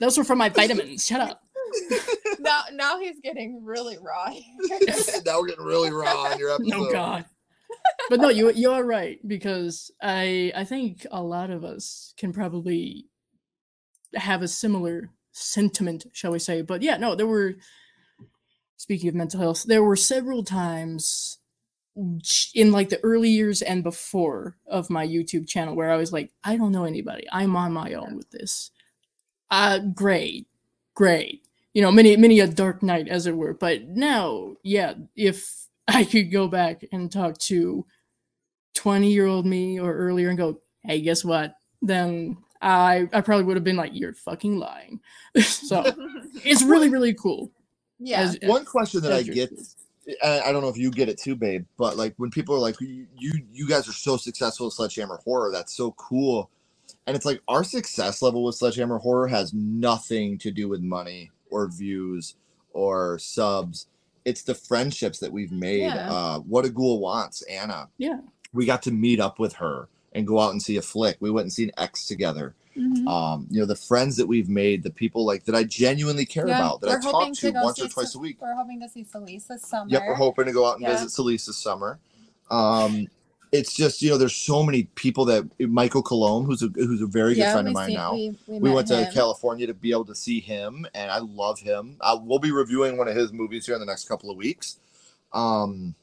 [SPEAKER 1] Those were for my vitamins. Shut up.
[SPEAKER 2] now, now he's getting really raw.
[SPEAKER 3] now we're getting really raw on your episode.
[SPEAKER 1] Oh God. But no, you you are right because I I think a lot of us can probably have a similar sentiment, shall we say? But yeah, no, there were. Speaking of mental health, there were several times in like the early years and before of my YouTube channel where I was like, I don't know anybody. I'm on my own with this. Uh, great, great. You know, many many a dark night, as it were. But now, yeah, if I could go back and talk to 20 year old me or earlier and go, hey, guess what? Then I, I probably would have been like, you're fucking lying. so it's really, really cool.
[SPEAKER 2] yeah.
[SPEAKER 1] As-
[SPEAKER 3] One question that I get, I I don't know if you get it too, babe, but like when people are like, you you, you guys are so successful at Sledgehammer Horror, that's so cool. And it's like our success level with Sledgehammer Horror has nothing to do with money or views or subs. It's the friendships that we've made.
[SPEAKER 2] Yeah.
[SPEAKER 3] Uh, what a ghoul wants, Anna.
[SPEAKER 1] Yeah.
[SPEAKER 3] We got to meet up with her and go out and see a flick. We went and seen an X together.
[SPEAKER 2] Mhm.
[SPEAKER 3] Um, you know, the friends that we've made, the people like that I genuinely care
[SPEAKER 2] Yeah,
[SPEAKER 3] about, that I talk to
[SPEAKER 2] go
[SPEAKER 3] once or twice
[SPEAKER 2] Ce-
[SPEAKER 3] a week.
[SPEAKER 2] We're hoping to see Celise this summer.
[SPEAKER 3] Yep, we're hoping to go out and
[SPEAKER 2] Yeah.
[SPEAKER 3] visit Celise this summer. Um, it's just you know, there's so many people that Michael Colomb, who's a who's a very good
[SPEAKER 2] Yeah,
[SPEAKER 3] friend of mine
[SPEAKER 2] see-
[SPEAKER 3] now.
[SPEAKER 2] We, we,
[SPEAKER 3] We
[SPEAKER 2] met
[SPEAKER 3] went to. California to be able to see him, and I love him. Uh, we'll be reviewing one of his movies here in the next couple of weeks. Um,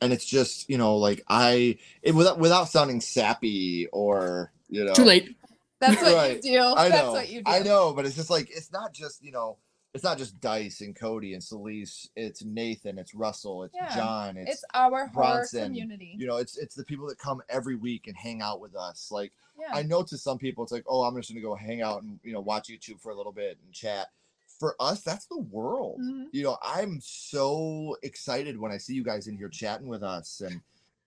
[SPEAKER 3] and it's just you know, like I, it, without without sounding sappy or you know,
[SPEAKER 1] Too late.
[SPEAKER 2] That's what
[SPEAKER 3] Right.
[SPEAKER 2] you do.
[SPEAKER 3] I
[SPEAKER 2] That's what you do.
[SPEAKER 3] I know, but it's just like it's not just you know, it's not just Dice and Cody and Celise. It's Nathan, it's Russell, it's
[SPEAKER 2] Yeah,
[SPEAKER 3] John, it's,
[SPEAKER 2] It's our
[SPEAKER 3] Bronson,
[SPEAKER 2] community.
[SPEAKER 3] you know, it's it's the people that come every week and hang out with us. Like
[SPEAKER 2] yeah.
[SPEAKER 3] I know to some people, it's like, oh, I'm just gonna go hang out and you know watch YouTube for a little bit and chat. for us, that's the world.
[SPEAKER 2] Mhm.
[SPEAKER 3] You know, I'm so excited when I see you guys in here chatting with us and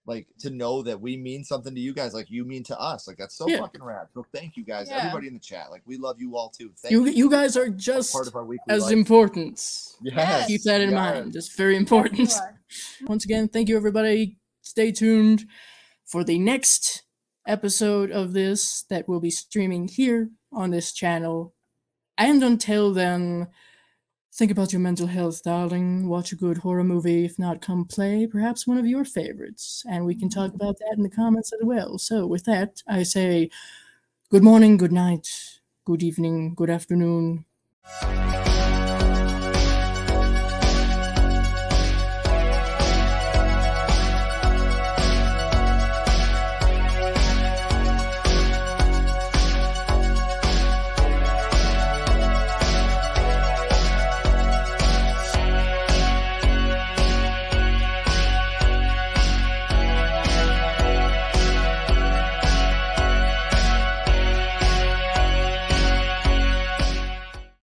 [SPEAKER 3] like to know that we mean something to you guys like you mean to us. Like that's so
[SPEAKER 1] Yeah.
[SPEAKER 3] fucking rad. So thank you guys,
[SPEAKER 2] Yeah.
[SPEAKER 3] everybody in the chat. Like we love you all too. Thank
[SPEAKER 1] You
[SPEAKER 3] you.
[SPEAKER 1] you guys are just
[SPEAKER 3] part of our weekly
[SPEAKER 1] as
[SPEAKER 3] life.
[SPEAKER 1] important.
[SPEAKER 3] Yes.
[SPEAKER 1] Keep that in
[SPEAKER 3] yes.
[SPEAKER 1] mind. It's very important. Once again, thank you everybody. Stay tuned for the next episode of this that will be streaming here on this channel. And until then, think about your mental health, darling. Watch a good horror movie. If not, come play perhaps one of your favorites. And we can mm-hmm. talk about that in the comments as well. So, with that, I say good morning, good night, good evening, good afternoon.